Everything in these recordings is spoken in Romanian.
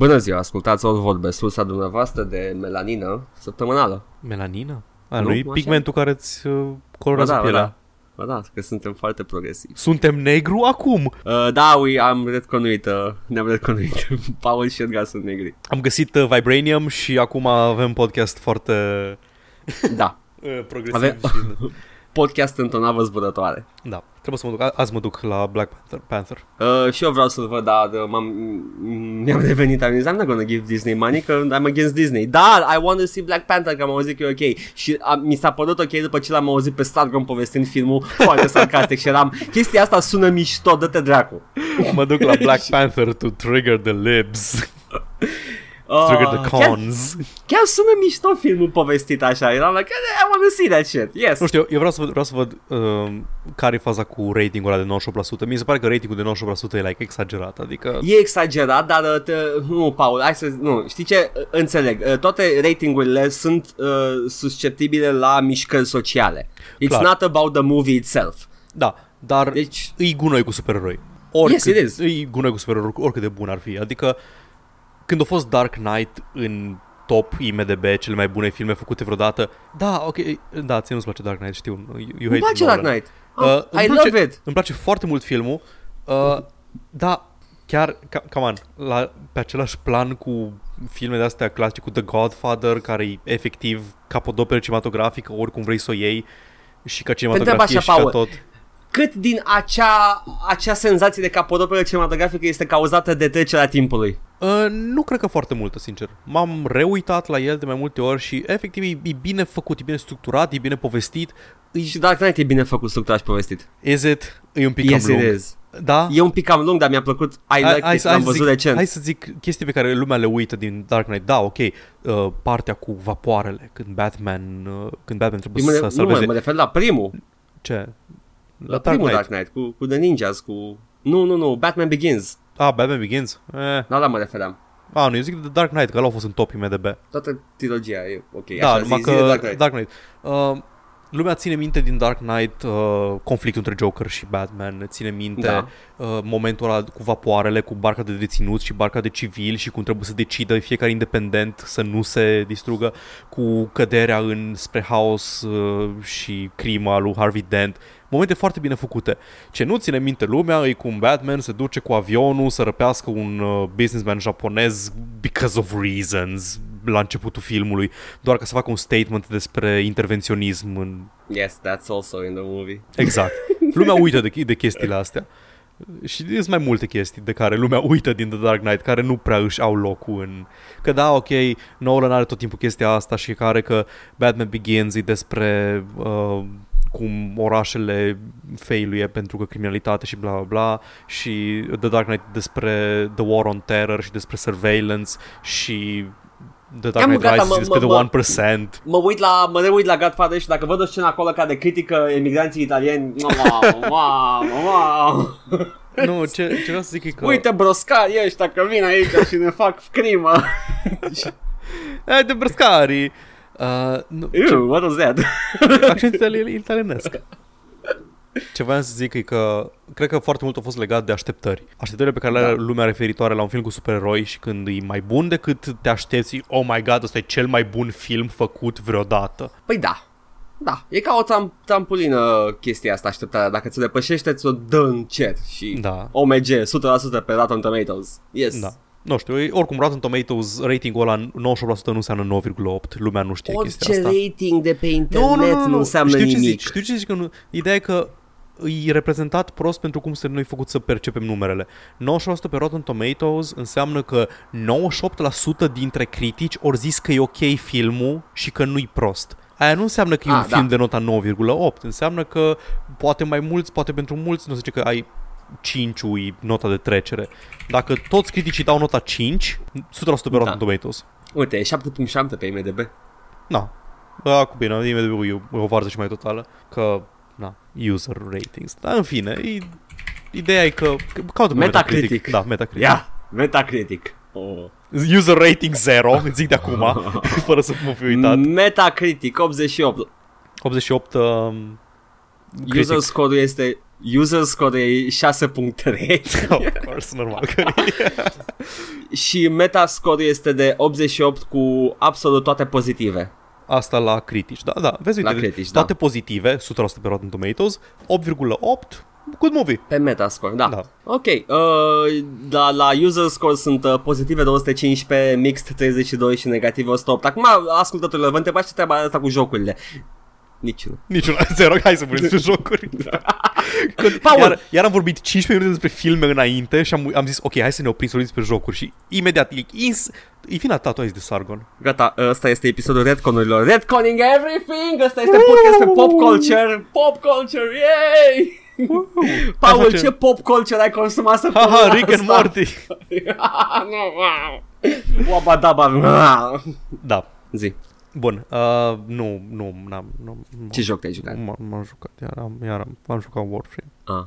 Bună ziua, ascultați o vorbe, sursa dumneavoastră de melanină săptămânală. Melanina? A, Nu, nu, e așa? pigmentul care îți uh, Bă, colorează da, bă, pielea. da. Bă, da, că suntem foarte progresivi. Suntem negru acum. Uh, da, ui, am redconuit, uh, ne-am redconuit. Paul și Edgar sunt negri. Am găsit uh, Vibranium și acum avem podcast foarte Da, uh, progresiv. Ave- Și, podcast într-o navă zbădătoare. da, trebuie să mă duc. A- Azi mă duc la Black Panther. Panther. Uh, și eu vreau să-l văd, dar uh, m-am, mi-am revenit, am zis, I'm not gonna give Disney money, că I'm against Disney. Da, I want to see Black Panther, că am auzit că e ok. Și a, mi s-a părut ok după ce l-am auzit pe Stargum povestind filmul foarte sarcastic și eram, chestia asta sună mișto, dă-te dracu. mă duc la Black Panther to trigger the libs. Uh, Trigger the chiar, cons. chiar sună mișto filmul povestit așa, eram like, I want to see that shit, yes. Nu știu, eu vreau să văd, vreau să văd uh, care e faza cu ratingul ăla de 98%. Mi se pare că ratingul de 98% e like exagerat, adică... E exagerat, dar uh, te, nu, Paul, hai să, nu, știi ce, Uh, înțeleg, uh, toate ratingurile sunt uh, susceptibile la mișcări sociale. It's Clar. not about the movie itself. Da, dar Deci, îi gunoi cu supereroi. Oricât, Yes, it is. Îi gunoi cu supereroi, oricât de bun ar fi. Adică, când a fost Dark Knight în top IMDB, cele mai bune filme făcute vreodată, da, ok, da, ție nu-ți place Dark Knight, știu. You, you îmi hate place Nolan. Dark Knight. Uh, Uh, îmi I place- love it. Îmi place foarte mult filmul, uh, da, chiar, ca, come on, la, pe același plan cu filme de astea clasice, cu The Godfather, care e efectiv capodoperă cinematografică, oricum vrei să o iei, și ca cinematografie așa, și ca Paul. tot. Cât din acea, acea senzație de capodoperă cinematografică este cauzată de trecerea timpului? Uh, nu cred că foarte multă, sincer. M-am reuitat la el de mai multe ori și efectiv e, e bine făcut, e bine structurat, e bine povestit. E, Și Dark Knight e bine făcut, structurat și povestit. is it? E un pic Yes, cam it lung. is. Da? E un pic cam lung, dar mi-a plăcut. I like it, l-am să văzut zic, recent. hai să zic chestii pe care lumea le uită din Dark Knight. Da, ok, uh, partea cu vapoarele, când Batman, uh, când Batman trebuie Eu să mă, nu, salveze... mă, mă refer la primul. Ce? La primul Dark Knight, cu, cu The Ninjas, cu... Nu, nu, nu, Batman Begins. Ah, Batman Begins? Eh. La la mă referam. Ah, nu, eu zic de Dark Knight, că ăla a fost în top IMDB. Toată trilogia e ok. Da, așa, numai zi, că zi de Dark Knight. Dark Knight. Uh, lumea ține minte din Dark Knight uh, conflictul între Joker și Batman, ține minte Da. uh, momentul ăla cu vapoarele, cu barca de deținuți și barca de civili și cum trebuie să decidă fiecare independent să nu se distrugă, cu căderea în spre haos uh, și crima lui Harvey Dent. Momente foarte bine făcute. Ce nu ține minte lumea e cum Batman se duce cu avionul să răpească un uh, businessman japonez because of reasons la începutul filmului, doar ca să facă un statement despre intervenționism în... Yes, that's also in the movie. Exact. Lumea uită de, de chestiile astea. Și sunt mai multe chestii de care lumea uită din The Dark Knight, care nu prea își au locul în... Că da, ok, Nolan are tot timpul chestia asta și care că Batman Begins e despre uh, cum orașele failuie pentru că criminalitate și bla bla bla și The Dark Knight despre The War on Terror și despre surveillance și The Dark Am Knight gata, Rises mă- despre mă- The 1%. Mă uit la, mă reuit la Godfather și dacă văd o scenă acolo care critică emigranții italieni, mamă, mamă, mamă. Nu, ce, ce vreau să zic e că... Uite broscari ăștia că vin aici și ne fac crimă. Hai de brăscari! Uh, nu, ce, Ew, what was that? accent itali- italienesc. Ce voiam să zic e că cred că foarte mult a fost legat de așteptări. Așteptările pe care le are Da. lumea referitoare la un film cu supereroi și când e mai bun decât te aștepți, oh my god, ăsta e cel mai bun film făcut vreodată. Păi da. Da, e ca o tram- trampulină chestia asta așteptarea. Dacă ți depășește, ți-o dă încet și Da. OMG, 100% pe Rotten Tomatoes. Yes. Da. Nu știu, e- oricum Rotten Tomatoes, ratingul ăla 98% nu înseamnă 9,8. Lumea nu știe chestia Orice asta. rating de pe internet nu, înseamnă știu nimic. Ce zici, știu ce zici că nu, ideea e că e reprezentat prost pentru cum suntem noi făcut să percepem numerele. 98% pe Rotten Tomatoes înseamnă că 98% dintre critici ori zis că e ok filmul și că nu-i prost. Aia nu înseamnă că e Ah, un film da. de nota 9,8. Înseamnă că poate mai mulți, poate pentru mulți, nu zice că ai 5 e nota de trecere. Dacă toți criticii dau nota 5, 100% pe Rotten Da. Tomatoes. Uite, e 7.7 pe IMDb. Na. Da, cu bine, imediat e o varză și mai totală. Că, na, user ratings. Dar în fine, e, ideea e că... că Caută pe Metacritic. Metacritic. Da, Metacritic. Ia, Metacritic. Oh. User rating 0, îți zic de acum, fără să mă fi uitat. Metacritic 88. 88 um, User critic. score-ul este User score e 6.3 of course, normal că și metascore este de 88 cu absolut toate pozitive. Asta la critici, da, da. Vezi, uite, La critici, toate da. pozitive, 100% pe Rotten Tomatoes, 8,8, good movie. Pe Metascore, da. Da. Ok, uh, la, la user score sunt uh, pozitive 215, mixed 32 și negative 108. Acum, ascultătorilor, vă întrebați ce treaba asta cu jocurile. Niciuna. Niciuna, zero, hai să vorbim despre jocuri. Când, Paul! iar, iar am vorbit 15 minute despre filme înainte și am, am zis, ok, hai să ne oprim să vorbim despre jocuri și imediat, e, ins, e vina tatu de Sargon. Gata, ăsta este episodul Redconurilor. Redconning everything! Ăsta este podcast pe pop culture. Pop culture, yay! Paul, facem. ce pop culture ai consumat săptămâna Haha, Rick and asta? Morty. Wabadaba. Da. Zi, Bun, uh, nu, nu, n-am, nu, nu ce joc te-ai jucat? m- m-am jucat, iar am, iar am, am jucat Warframe. Ah,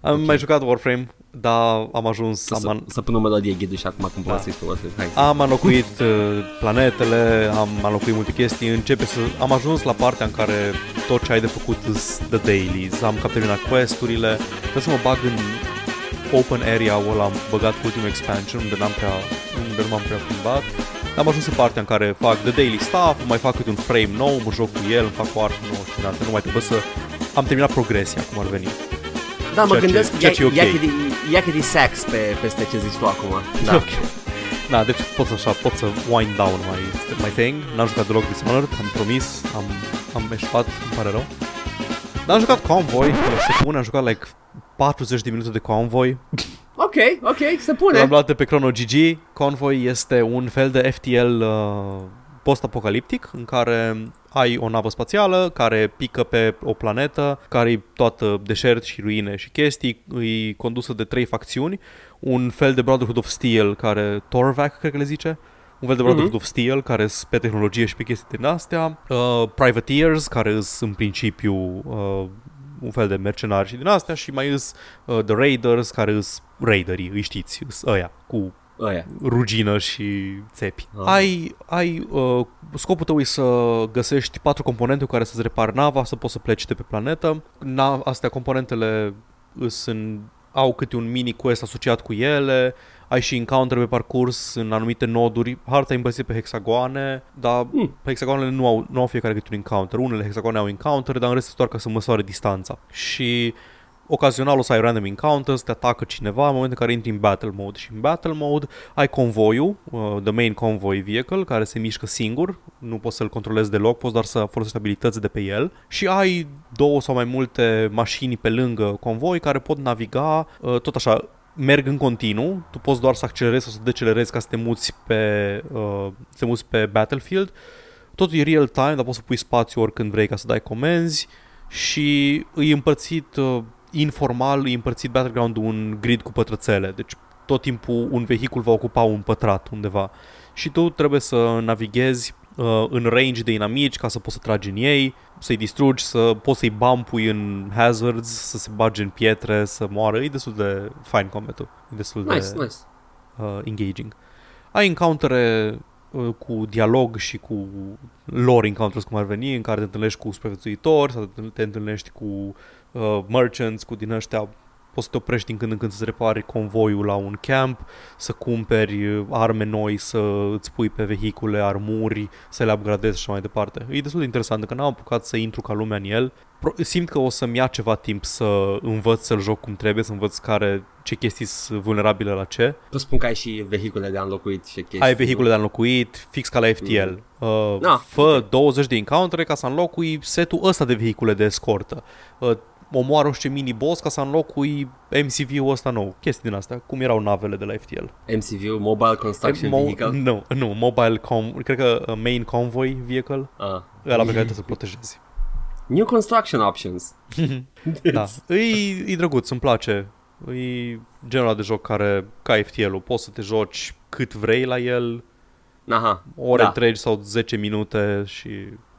Am mai jucat Warframe, dar am ajuns, să, am, an- să pun o melodie ghidul și acum când povestiți pe voastră. Hai. am înlocuit uh, planetele, am înlocuit multe chestii, începe să... Am ajuns la partea în care tot ce ai de făcut is the dailies, am cam terminat quest-urile, trebuie să mă bag în open area-ul ăla, am băgat cu ultimul expansion, unde n-am prea, unde nu m-am prea plimbat. Am ajuns în partea în care fac the daily stuff, mai fac câte un frame nou, mă joc cu el, îmi fac o artă nouă și din astea. Nu mai trebuie să... Am terminat progresia, cum ar veni. Da, mă ceea ce- gândesc, ceea ce e ok. ia, ia, câte- ia câte sax pe, peste ce zici tu acum. Da. Ok. Da, deci pot să așa, pot să wind down my, my thing. N-am jucat deloc Dishonored, am promis, am, am eșuat, îmi pare rău. Dar am jucat Convoy, se pune, am jucat like 40 de minute de Convoy. Ok, ok, se pune. L-am luat de pe Chrono GG. Convoy este un fel de FTL uh, post-apocaliptic în care ai o navă spațială care pică pe o planetă, care e toată deșert și ruine și chestii, e condusă de trei facțiuni, un fel de Brotherhood of Steel care Torvac cred că le zice, un fel de Brotherhood of Steel care sunt pe tehnologie și pe chestii din astea, uh, Privateers care sunt în principiu uh, un fel de mercenari și din astea și mai îs uh, The Raiders care sunt raiderii, îi știți, îs ăia cu Aia. rugină și țepi. Ah. Ai, ai uh, scopul tău e să găsești patru componente cu care să-ți repari nava, să poți să pleci de pe planetă. Na, astea componentele sunt, au câte un mini quest asociat cu ele, ai și encounter pe parcurs în anumite noduri. Harta e împărțită pe hexagoane, dar Mm. hexagoanele nu au, nu au fiecare câte un encounter. Unele hexagoane au encounter, dar în rest doar ca să măsoare distanța. Și ocazional o să ai random encounters, te atacă cineva în momentul în care intri în battle mode și în battle mode ai convoiul, uh, the main convoy vehicle, care se mișcă singur, nu poți să-l controlezi deloc, poți doar să folosești abilități de pe el și ai două sau mai multe mașini pe lângă convoi care pot naviga uh, tot așa merg în continuu, tu poți doar să accelerezi sau să decelerezi ca să te muți pe, uh, să te muți pe battlefield. Totul e real time, dar poți să pui spațiu oricând vrei ca să dai comenzi și îi împărțit uh, informal, îi împărțit battleground un grid cu pătrățele. Deci tot timpul un vehicul va ocupa un pătrat undeva și tu trebuie să navighezi uh, în range de inamici ca să poți să tragi în ei, să-i distrugi, să poți să-i bumpui în hazards, să se bage în pietre, să moară. E destul de fine combat-ul. E destul Nice, de nice. uh, engaging. Ai encountere uh, cu dialog și cu lore encounters cum ar veni, în care te întâlnești cu supraviețuitori sau te- te întâlnești cu uh, merchants, cu din ăștia poți să te oprești din când în când să-ți repari convoiul la un camp, să cumperi uh, arme noi, să îți pui pe vehicule armuri, să le upgradezi și așa mai departe. E destul de interesant, că n-am apucat să intru ca lumea în el. Pro- Simt că o să-mi ia ceva timp să învăț să-l joc cum trebuie, să învăț care, ce chestii sunt vulnerabile la ce. Pot spun că ai și vehicule de înlocuit și chestii. Ai vehicule de înlocuit, fix ca la FTL. Uh, Da, fă 20 de encountere ca să înlocui setul ăsta de vehicule de escortă. Uh, omoară orice mini-boss ca să înlocui MCV-ul ăsta nou. Chestii din astea, cum erau navele de la FTL. MCV, Mobile Construction Mo- Vehicle. nu, nu, Mobile Com... Cred că uh, Main Convoy Vehicle, Ah. ăla pe care trebuie să-l protejezi. New construction options. Da, e, e drăguț, îmi place. E genul ăla de joc care, ca FTL-ul, poți să te joci cât vrei la el, Aha. ore Da. întregi sau 10 minute și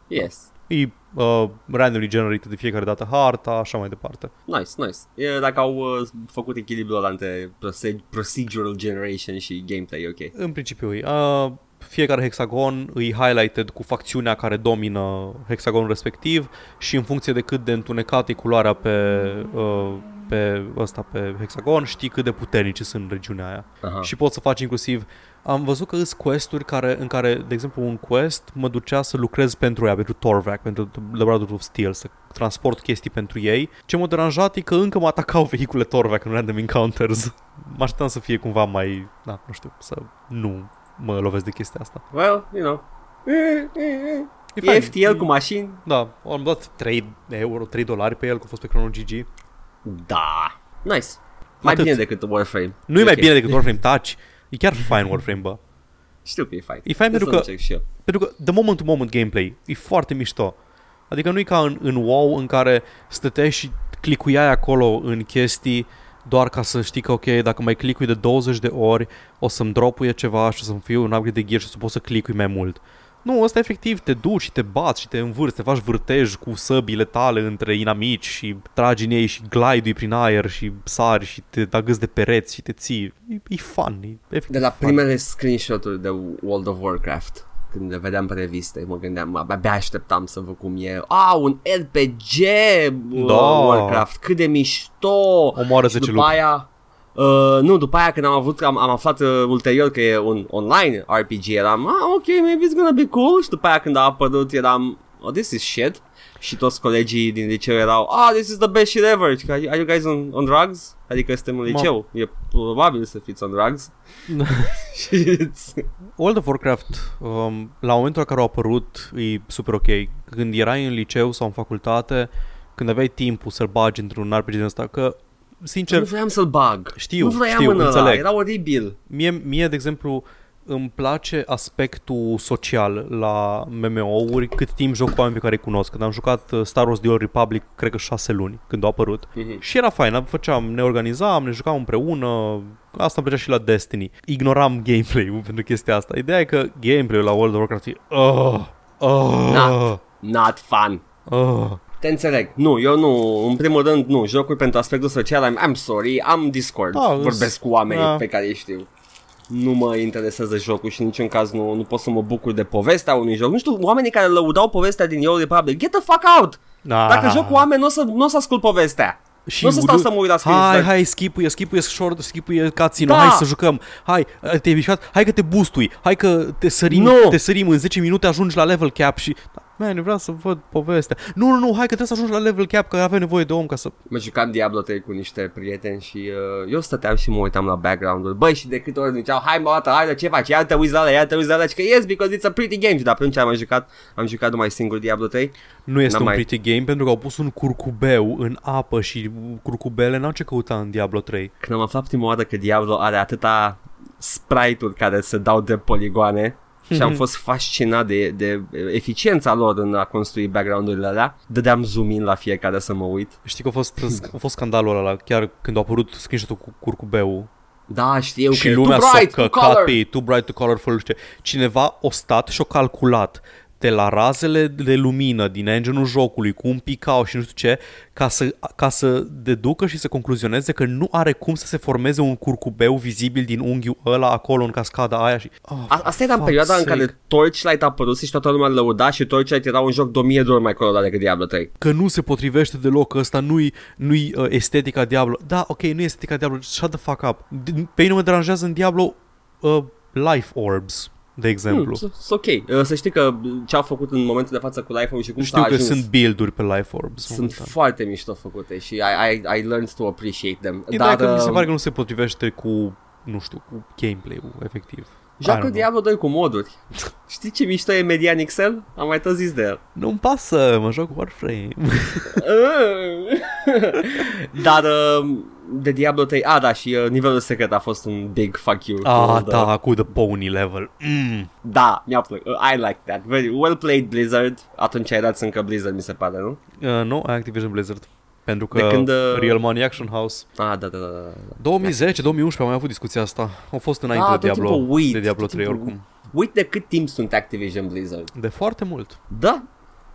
Yes. E uh, randomly generated de fiecare dată harta, așa mai departe. Nice, nice. E, dacă au uh, făcut echilibrul ăla între proce- procedural generation și gameplay, e ok. În principiu e. Uh, fiecare hexagon îi highlighted cu facțiunea care domină hexagonul respectiv și în funcție de cât de întunecată e culoarea pe, uh, pe ăsta, pe hexagon, știi cât de puternici sunt în regiunea aia. Aha. Și poți să faci inclusiv am văzut că sunt quest-uri care, în care, de exemplu, un quest mă ducea să lucrez pentru ea, pentru Torvac, pentru The Brotherhood of Steel, să transport chestii pentru ei. Ce m-a deranjat e că încă mă atacau vehicule Torvac în random encounters. Mă așteptam să fie cumva mai, da, nu știu, să nu mă lovesc de chestia asta. Well, you know. E, E FTL cu mașini? Da, am dat 3 euro, 3 dolari pe el, că a fost pe Chrono GG. Da. Nice. Mai Atât. bine decât Warframe. Nu e Ok. mai bine decât Warframe Touch. E chiar fine Warframe, bă. Știu că e fain. E fain Trebuie pentru să că încerc și eu. Pentru că de moment to moment gameplay e foarte mișto. Adică nu e ca în, în WoW în care stăteai și clicuiai acolo în chestii doar ca să știi că ok, dacă mai clicui de 20 de ori o să-mi dropuie ceva și o să-mi fie un upgrade de gear și o să pot să clicui mai mult. Nu, ăsta efectiv te duci și te bați și te învârți, te faci vârtej cu săbile tale între inamici și tragi în ei și glide prin aer și sari și te agăți de pereți și te ții. E, e fun, e efectiv De la fun. primele screenshot-uri de World of Warcraft când le vedeam pe reviste, mă gândeam, abia așteptam să văd cum e. A, un RPG uh, Da. Warcraft, cât de mișto! Omoară Și 10 după lupi. aia, uh, nu, după aia când am avut, am, am aflat uh, ulterior că e un online RPG, eram, ah, ok, maybe it's gonna be cool. Și după aia când a apărut eram, oh, this is shit. Și toți colegii din liceu erau, ah, this is the best shit ever. Și că, are you guys on, on drugs? Adică suntem în liceu, e probabil să fiți on drugs. Și it's- World of Warcraft, um, la momentul la care au apărut, e super ok. Când erai în liceu sau în facultate, când aveai timpul să-l bagi într-un RPG din ăsta, că, sincer, nu vreau să-l bag. Știu, nu vroiam știu, în ăla, înțeleg. era oribil. mie, mie, de exemplu, îmi place aspectul social la MMO-uri cât timp joc cu oameni pe care îi cunosc. Când am jucat uh, Star Wars The Old Republic, cred că șase luni, când a apărut. Mhm. Și era fain, făceam, ne organizam, ne jucam împreună, asta îmi plăcea și la Destiny. Ignoram gameplay-ul pentru chestia asta. Ideea e că gameplay-ul la World of Warcraft e... Oh, oh, Not. Not fun. oh. Te înțeleg. Nu, eu nu, în primul rând, nu, jocuri pentru aspectul social, I'm, I'm sorry, am Discord, Da, vorbesc cu oamenii da. pe care îi știu. Nu mă interesează jocul și în niciun caz nu, nu pot să mă bucur de povestea unui joc. Nu știu, oamenii care lăudau povestea din Yo Republic, get the fuck out! Da. Dacă joc cu oameni, nu o să, n-o să ascult povestea. Și nu o să stau uru- să mă uit la screen Hai, shot. hai, skipuie, skipuie short, skipuie cutscene Da. hai să jucăm. Hai, te-ai mișcat, hai că te boostui, hai că te sărim, Nu. te sărim în 10 minute ajungi la level cap și Man, eu vreau să văd povestea. Nu, nu, nu, hai că trebuie să ajungi la level cap, că avem nevoie de om ca să... Mă jucam Diablo 3 cu niște prieteni și uh, eu stăteam și mă uitam la background-ul. Băi, și de câte ori ziceau, hai mă, dată, hai, dar ce faci? Ia te uiți la ăla, ia te uiți la ăla. Și că yes, because it's a pretty game. Și de atunci am jucat, am jucat numai singur Diablo 3. Nu este N-am un mai- pretty game pentru că au pus un curcubeu în apă și curcubele n-au ce căuta în Diablo 3. Când am aflat prima oară că Diablo are atâta sprite-uri care se dau de poligoane și am fost fascinat de, de eficiența lor în a construi background-urile alea, dădeam zoom in la fiecare să mă uit. Știi că a fost, a fost scandalul ăla chiar când a apărut screenshot-ul cu curcubeu Da, știu și că lumea too s-a bright, too căcat color. pe ei, too bright, too colorful, știu ce. Cineva o stat și o calculat de la razele de lumină din engine-ul jocului, cum picau și nu știu ce, ca să, ca să deducă și să concluzioneze că nu are cum să se formeze un curcubeu vizibil din unghiul ăla acolo în cascada aia și... Oh, A- Asta era în fuck's perioada în sake. care Torchlight a apărut și toată lumea lăuda și Torchlight era un joc de 1000 de ori mai colorat decât Diablo 3. că nu se potrivește deloc, că ăsta nu-i, nu-i uh, estetica Diablo. Da, ok, nu e estetica Diablo, shut the fuck up. D- Pe ei nu mă deranjează în Diablo uh, life orbs, de exemplu. Hmm, s- ok. Uh, Să știi că ce au făcut în momentul de față cu Life și cum Știu s-a că ajuns sunt build-uri pe life orbs. sunt momentan. foarte mișto făcute și I, I, I learned to appreciate them. Ideea Dar că mi se uh, pare că nu se potrivește cu, nu știu, cu gameplay-ul, efectiv. I joacă don't know. Diablo 2 cu moduri. Știi ce mișto e Median Excel? Am mai tot zis de el. Nu-mi pasă, mă joc Warframe. Dar uh, de Diablo 3, a da, și uh, nivelul secret a fost un big fuck you. ah, to the- da, cu the pony level. Mm. Da, mi-a plăcut. Uh, I like that. Very well played Blizzard. Atunci ai dat încă Blizzard, mi se pare, nu? Uh, nu, Activision Blizzard. Pentru că De când, uh, Real Money Action House Ah, da, da, da, da. da. 2010, 2011 am mai avut discuția asta. Au fost înainte Ah, de tot Diablo, timpul uit, de Diablo tot 3 timpul oricum. Uite de cât timp sunt Activision Blizzard. De foarte mult. Da.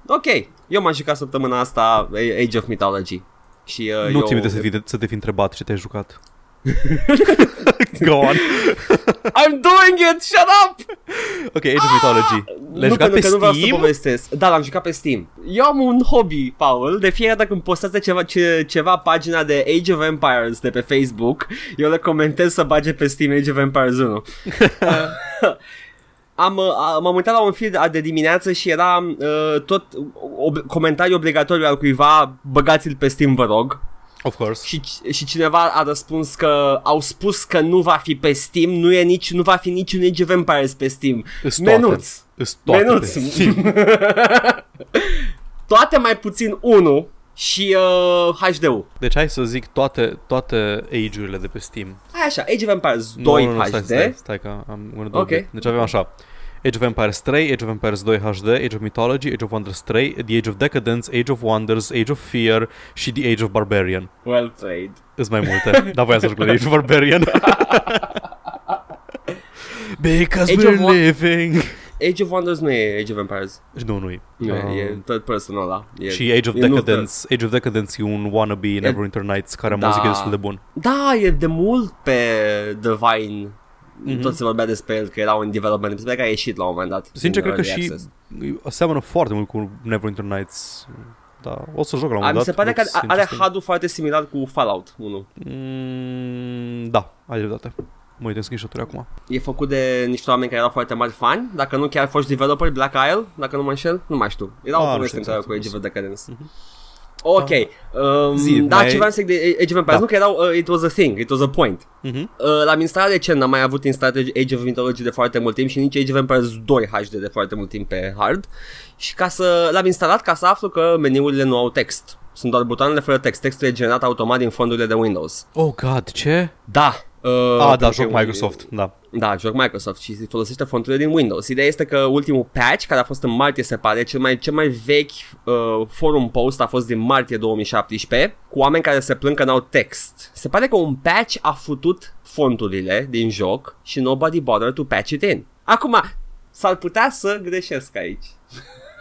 Ok. Eu m-am jucat săptămâna asta Age of Mythology. Și uh, nu eu... ți minte să, fi, să te fi întrebat ce te-ai jucat. Go on. I'm doing it! Shut up! Ok, Age of Mythology. Le-ai nu, jucat pentru pe că nu vreau să Steam? povestesc. Da, l-am jucat pe Steam. Eu am un hobby, Paul. De fiecare dată când postează ceva, ce, ceva pagina de Age of Empires de pe Facebook, eu le comentez să bage pe Steam Age of Empires 1. Am, uh, m-am uitat la un feed de dimineață și era uh, tot ob- comentariu obligatoriu al cuiva băgați-l pe Steam, vă rog. Of course. Și, și cineva a răspuns că au spus că nu va fi pe Steam, nu, e nici, nu va fi niciun Age of Empires pe Steam. Îs toate. Menuț. Îs toate Menuț. pe Steam. Toate mai puțin 1 și uh, HD-ul. Deci hai să zic toate, toate age-urile de pe Steam. Hai așa, Age of Empires 2 nu, nu, nu, HD. Stai, stai, stai că am gonna do Ok. okay. Deci avem așa. Age of Empires 3, Age of Empires 2 HD, Age of Mythology, Age of Wonders 3, The Age of Decadence, Age of Wonders, Age of Fear și The Age of Barbarian. Well played. Îs mai multe. da, voiam să joc la Age of Barbarian. Because Age we're of Wa- living. Age of Wonders nu e Age of Empires. Nu, nu e. Nu, Um, e third person ăla. E, Și Age of e nu Decadence, Age of Decadence e un wannabe Neverwinter Nights care am Da. auzit că e destul de bun. Da, e de mult pe The Vine. Mhm. Mm-hmm. Tot se vorbea despre el că era un development. Sper că a ieșit la un moment dat. Sincer, în cred că early și access. seamănă foarte mult cu Neverwinter Nights. Da, o să joc la un A, moment mi dat. se pare că looks are interesting. HUD-ul foarte similar cu Fallout 1. Mm, da, ai dreptate. Mă uit în screenshot-uri acum. E făcut de niște oameni care erau foarte mari fani, dacă nu chiar foști developeri, Black Isle, dacă nu mă înșel, nu mai știu. Era Ah, o nu poveste știu întreagă cu exact, Age nu of Decadence. Ok, um, Zi, da, mai- ce vreau să zic de Age of Empires, Da. nu că erau, uh, it was a thing, it was a point. Mhm. Uh, l-am instalat recent, n-am mai avut instalat Age of Mythology de foarte mult timp și nici Age of Empires 2 HD de foarte mult timp pe hard. Și ca să l-am instalat ca să aflu că meniurile nu au text. Sunt doar butoanele fără text. Textul e generat automat din fondurile de Windows. Oh, God, ce? Da. Uh, Ah, da, pentru joc că- Microsoft, da. Da, joc Microsoft și folosește fonturile din Windows. Ideea este că ultimul patch, care a fost în martie, se pare, cel mai, cel mai vechi uh, forum post a fost din martie 2017, cu oameni care se plâng că n-au text. Se pare că un patch a futut fonturile din joc și nobody bothered to patch it in. Acum, s-ar putea să greșesc aici.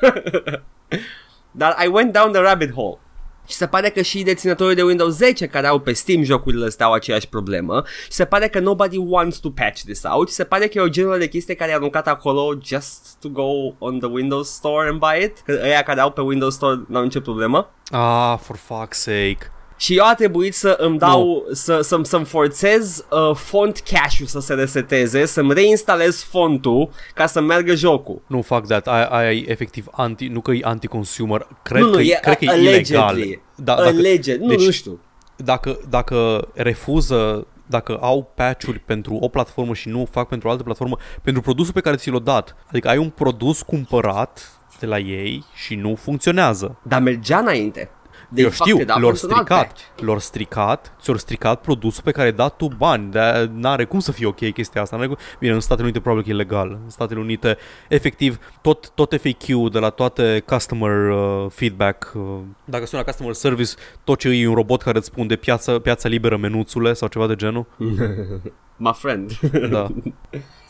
Dar I went down the rabbit hole. Și se pare că și deținătorii de Windows 10 care au pe Steam jocurile astea au aceeași problemă și se pare că nobody wants to patch this out și se pare că e o genul de chestie care e aruncat acolo just to go on the Windows Store and buy it, că ăia care au pe Windows Store n-au nicio problemă. Ah, for fuck's sake. Și eu a trebuit să îmi dau, să, să, să-mi forțez uh, font cache-ul să se reseteze, să-mi reinstalez fontul ca să meargă jocul. Nu fac that, ai, ai efectiv anti, nu că e anti-consumer, cred nu, nu, că, e, cred că e allegedly. ilegal. Da, dacă, Alleged, nu, deci- nu știu. dacă, dacă refuză dacă au patch-uri pentru o platformă și nu fac pentru o altă platformă, pentru produsul pe care ți l-au dat. Adică ai un produs cumpărat de la ei și nu funcționează. Dar mergea înainte. They Eu știu, fucked it up lor într-un alt stricat, patch. lor stricat, ți-au stricat produsul pe care ai dat tu bani, de n-are cum să fie ok chestia asta. N-are cum... Bine, în Statele Unite probabil că e legal. În Statele Unite, efectiv, tot, tot FAQ de la toate customer uh, feedback, uh, dacă sună la customer service, tot ce e un robot care îți spune de piața, piața liberă menuțule sau ceva de genul. My friend. Da.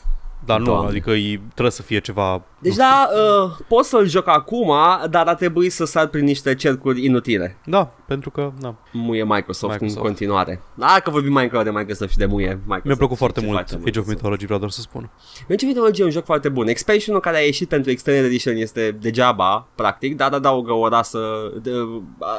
Dar nu, Doamne. adică e, trebuie să fie ceva... Deci da, uh, pot să-l joc acum, dar a trebuit să sar prin niște cercuri inutile. Da, pentru că, da. Muie Microsoft, Microsoft. în continuare. Da, că vorbim mai încă de Microsoft și de muie Microsoft. Mi-a plăcut foarte Ce mult face Age of Microsoft? Mythology, vreau doar să spun. Age of Mythology e un joc foarte bun. Expansionul care a ieșit pentru Extended Edition este degeaba, practic, dar adaugă o rasă, de,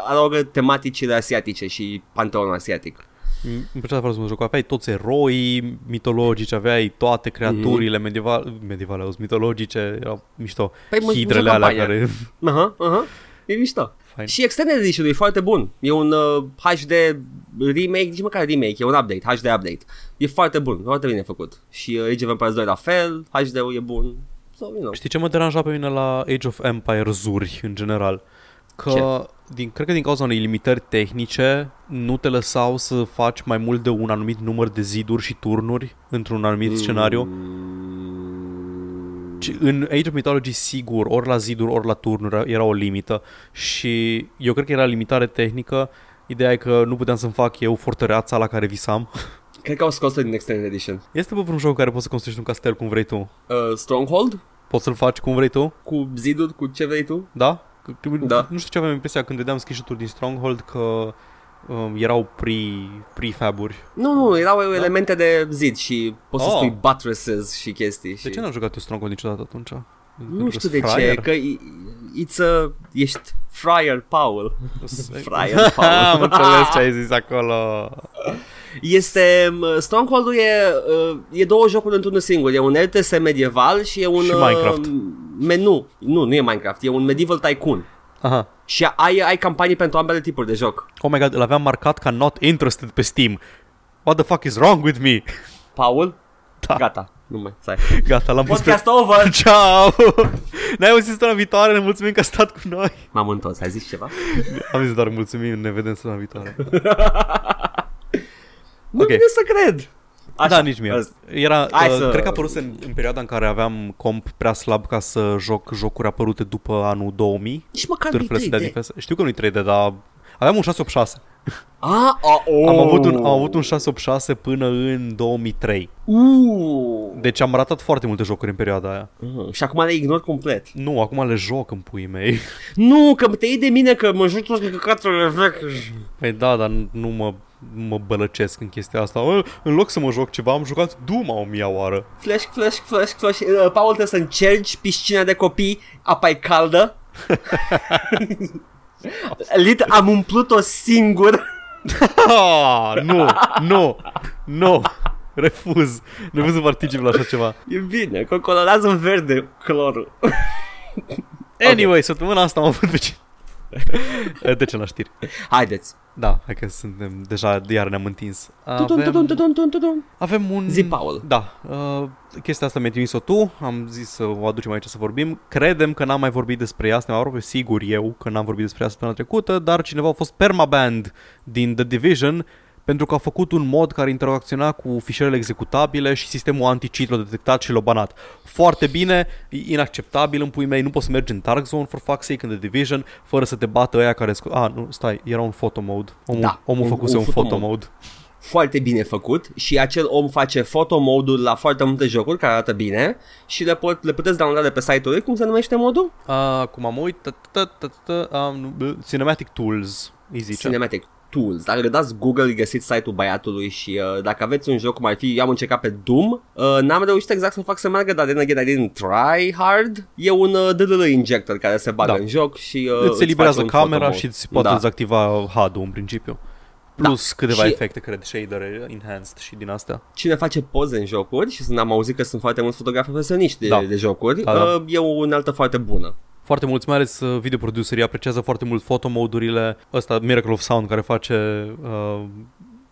adaugă tematicile asiatice și panteonul asiatic. Îmi plăcea foarte mult jocul. Aveai toți eroi mitologici, aveai toate creaturile medievale, medievale, auzi, mitologice, erau mișto. Păi, mă- Hidrele mă alea campania. care... Aha, aha, e mișto. Fain. Și Extended Edition e foarte bun. E un uh, HD remake, nici măcar remake, e un update, HD update. E foarte bun, foarte bine făcut. Și uh, Age of Empires 2 la fel, HD-ul e bun. So, you know. Știi ce mă deranja pe mine la Age of Empires-uri în general? Că, din, cred că din cauza unei limitări tehnice, nu te lăsau să faci mai mult de un anumit număr de ziduri și turnuri într-un anumit scenariu. Mm, Ci- În Age of Mythology, sigur, ori la ziduri, ori la turnuri era o limită și eu cred că era limitare tehnică. Ideea e că nu puteam să-mi fac eu fortăreața la care visam. Cred că au scos din Extended Edition. Este pe vreun joc în care poți să construiești un castel cum vrei tu? Uh, Stronghold? Poți să-l faci cum vrei tu? Cu ziduri, cu ce vrei tu? Da? Că- Da. Nu știu ce aveam impresia când vedeam screenshot-uri din Stronghold că um, erau pre, prefaburi. Nu, nu, erau elemente de zid și poți să Oh. spui buttresses și chestii. Și... De ce n-am jucat eu Stronghold niciodată atunci? Nu Pentru știu că-s de ce, fraier? că i- it's a, ești Friar Paul. Friar Am Paul. înțeles ce ai zis acolo. Este, m, Stronghold-ul e, uh, e două jocuri într-unul singur. E un RTS medieval și e un... Și uh, Minecraft. Menu. Nu, nu e Minecraft, e un medieval tycoon. Aha. Și ai, ai campanii pentru ambele tipuri de joc. Oh my god, îl aveam marcat ca not interested pe Steam. What the fuck is wrong with me? Paul? Da. Gata, nu mai, stai. Gata, l-am pus pe... Podcast over! Ciao! Ne-ai auzit săptămâna viitoare, ne mulțumim că ai stat cu noi. M-am întors, ai zis ceva? Am zis doar mulțumim, ne vedem săptămâna viitoare. Nu Ok. vine să cred. Așa, da, nici mie. asta. Era, Hai uh, să- Cred că a apărut în, în perioada în care aveam comp prea slab ca să joc jocuri apărute după anul 2000. Nici măcar nu-i Târfele să dea 3D. diferență. Știu că nu-i 3D, dar aveam un 686. A, a, oh. Am avut, un, am avut un 686 până în 2003. Uh. Deci am ratat foarte multe jocuri în perioada aia. Uh, și acum le ignor complet. Nu, acum le joc în puii mei. Nu, că te iei de mine că mă joc toate căcaturile vechi. Păi da, dar nu mă, mă bălăcesc în chestia asta. Ă, În loc să mă joc ceva, am jucat Duma o mie oară. Flash, flash, flash, flash. Uh, Paul trebuie să încerci piscina de copii, apa e caldă. Lit, am umplut-o singur. Ah, nu, nu, nu. Refuz. Refuz să particip la așa ceva. E bine, că colorează în verde clorul. Anyway, săptămâna asta am avut pe ce... De ce la știri? Haideți. Da, hai că suntem deja, iar ne-am întins. Tudum, tudum, Avem, tudum, tudum, tudum. avem un... Zi, Paul. Da, uh, chestia asta mi-ai trimis-o tu, am zis să o aducem aici să vorbim. Credem că n-am mai vorbit despre ea, suntem aproape sigur eu că n-am vorbit despre ea săptămâna trecută, dar cineva a fost permaband din The Division pentru că a făcut un mod care interacționa cu fișierele executabile și sistemul anti-cheat l-a detectat și l-a banat. Foarte bine, e inacceptabil în pui mei, nu poți să mergi în Dark Zone for fuck's sake în The Division fără să te bată ăia care... Sco- ah, nu, stai, era un photo mode. Omul, Da, omul un- făcuse un un, photo photo mode. mode. Foarte bine făcut și acel om face foto modul la foarte multe jocuri care arată bine și le, pot, le puteți downloada de pe site-ul lui. Cum se numește modul? Uh, cum am uit, ta- ta- ta- ta- ta- um, b- Cinematic Tools, îi zice. Cinematic Tools. Dacă dați Google, găsiți site-ul băiatului și uh, dacă aveți un joc cum ar fi, eu am încercat pe Doom, uh, n-am reușit exact să fac să meargă, dar then again I didn't try hard. E un uh, DLL injector care se bagă Da. în joc și uh, îți eliberează face un camera photo și mode. îți poate da. dezactiva HUD-ul în principiu. Plus câteva Și- efecte, cred, shader enhanced și din astea. Cine face poze în jocuri și am auzit că sunt foarte mulți fotografi profesioniști de, Da. de jocuri, Da, da. uh, e o unealtă foarte bună. Foarte mulți, mai ales uh, videoproducerii, apreciază foarte mult fotomodurile. Ăsta, Miracle of Sound, care face uh,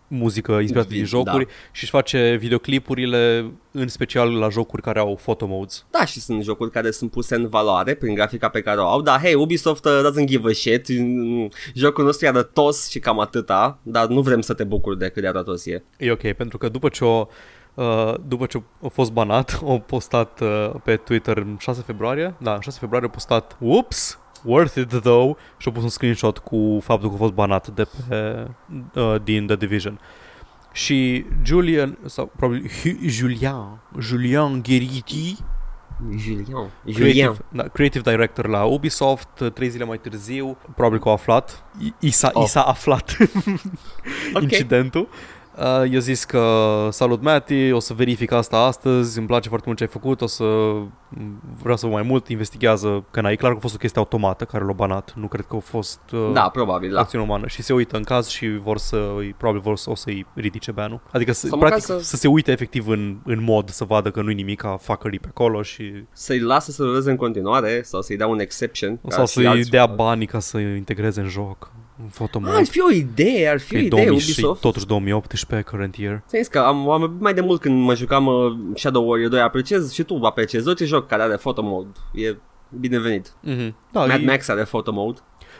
muzică inspirată din Da. jocuri și își face videoclipurile în special la jocuri care au photomodes. Da, și sunt jocuri care sunt puse în valoare prin grafica pe care o au, dar hey, Ubisoft uh, doesn't give a shit, Mm, jocul nostru e arătos și cam atâta, dar nu vrem să te bucuri de cât de arătos e. E ok, pentru că după ce o, uh, după ce a fost banat, au postat uh, pe Twitter în 6 februarie, da, în 6 februarie a postat, whoops, worth it though, și a pus un screenshot cu faptul că a fost banat de pe, uh, din The Division. Și Julian, sau probabil Hu- Julian, Julian Gheriti, Julian. Julian. creative, da, creative director la Ubisoft, uh, trei zile mai târziu, probabil că a aflat, i, i, s-a, Oh. i s-a aflat Ok. incidentul. Uh, i-a zis că salut Matty, o să verific asta astăzi, îmi place foarte mult ce ai făcut, o să vreau să vă mai mult, investigează, că n-ai clar că a fost o chestie automată care l-a banat, nu cred că a fost uh, Da, probabil, da. acțiune umană și se uită în caz și vor să, probabil vor să, o să-i ridice banul. Adică să, Sau măcar practic să... să- să se uite efectiv în, în mod să vadă că nu-i nimic ca fuckerii pe acolo și Să-i lasă să ruleze în continuare sau să-i dea un exception. ca sau și să-i alți- dea banii ca să integreze în joc. În fotomod. Ah, ar fi o idee, ar fi Că o e idee 2000 și Ubisoft. totuși 2018 current year. Ți-am zis că am, am mai de mult când mă jucam uh, Shadow Warrior 2, apreciez și tu apreciezi orice joc care are photo mode. E binevenit. Mm-hmm. Da, Mad e, Max are photo mode.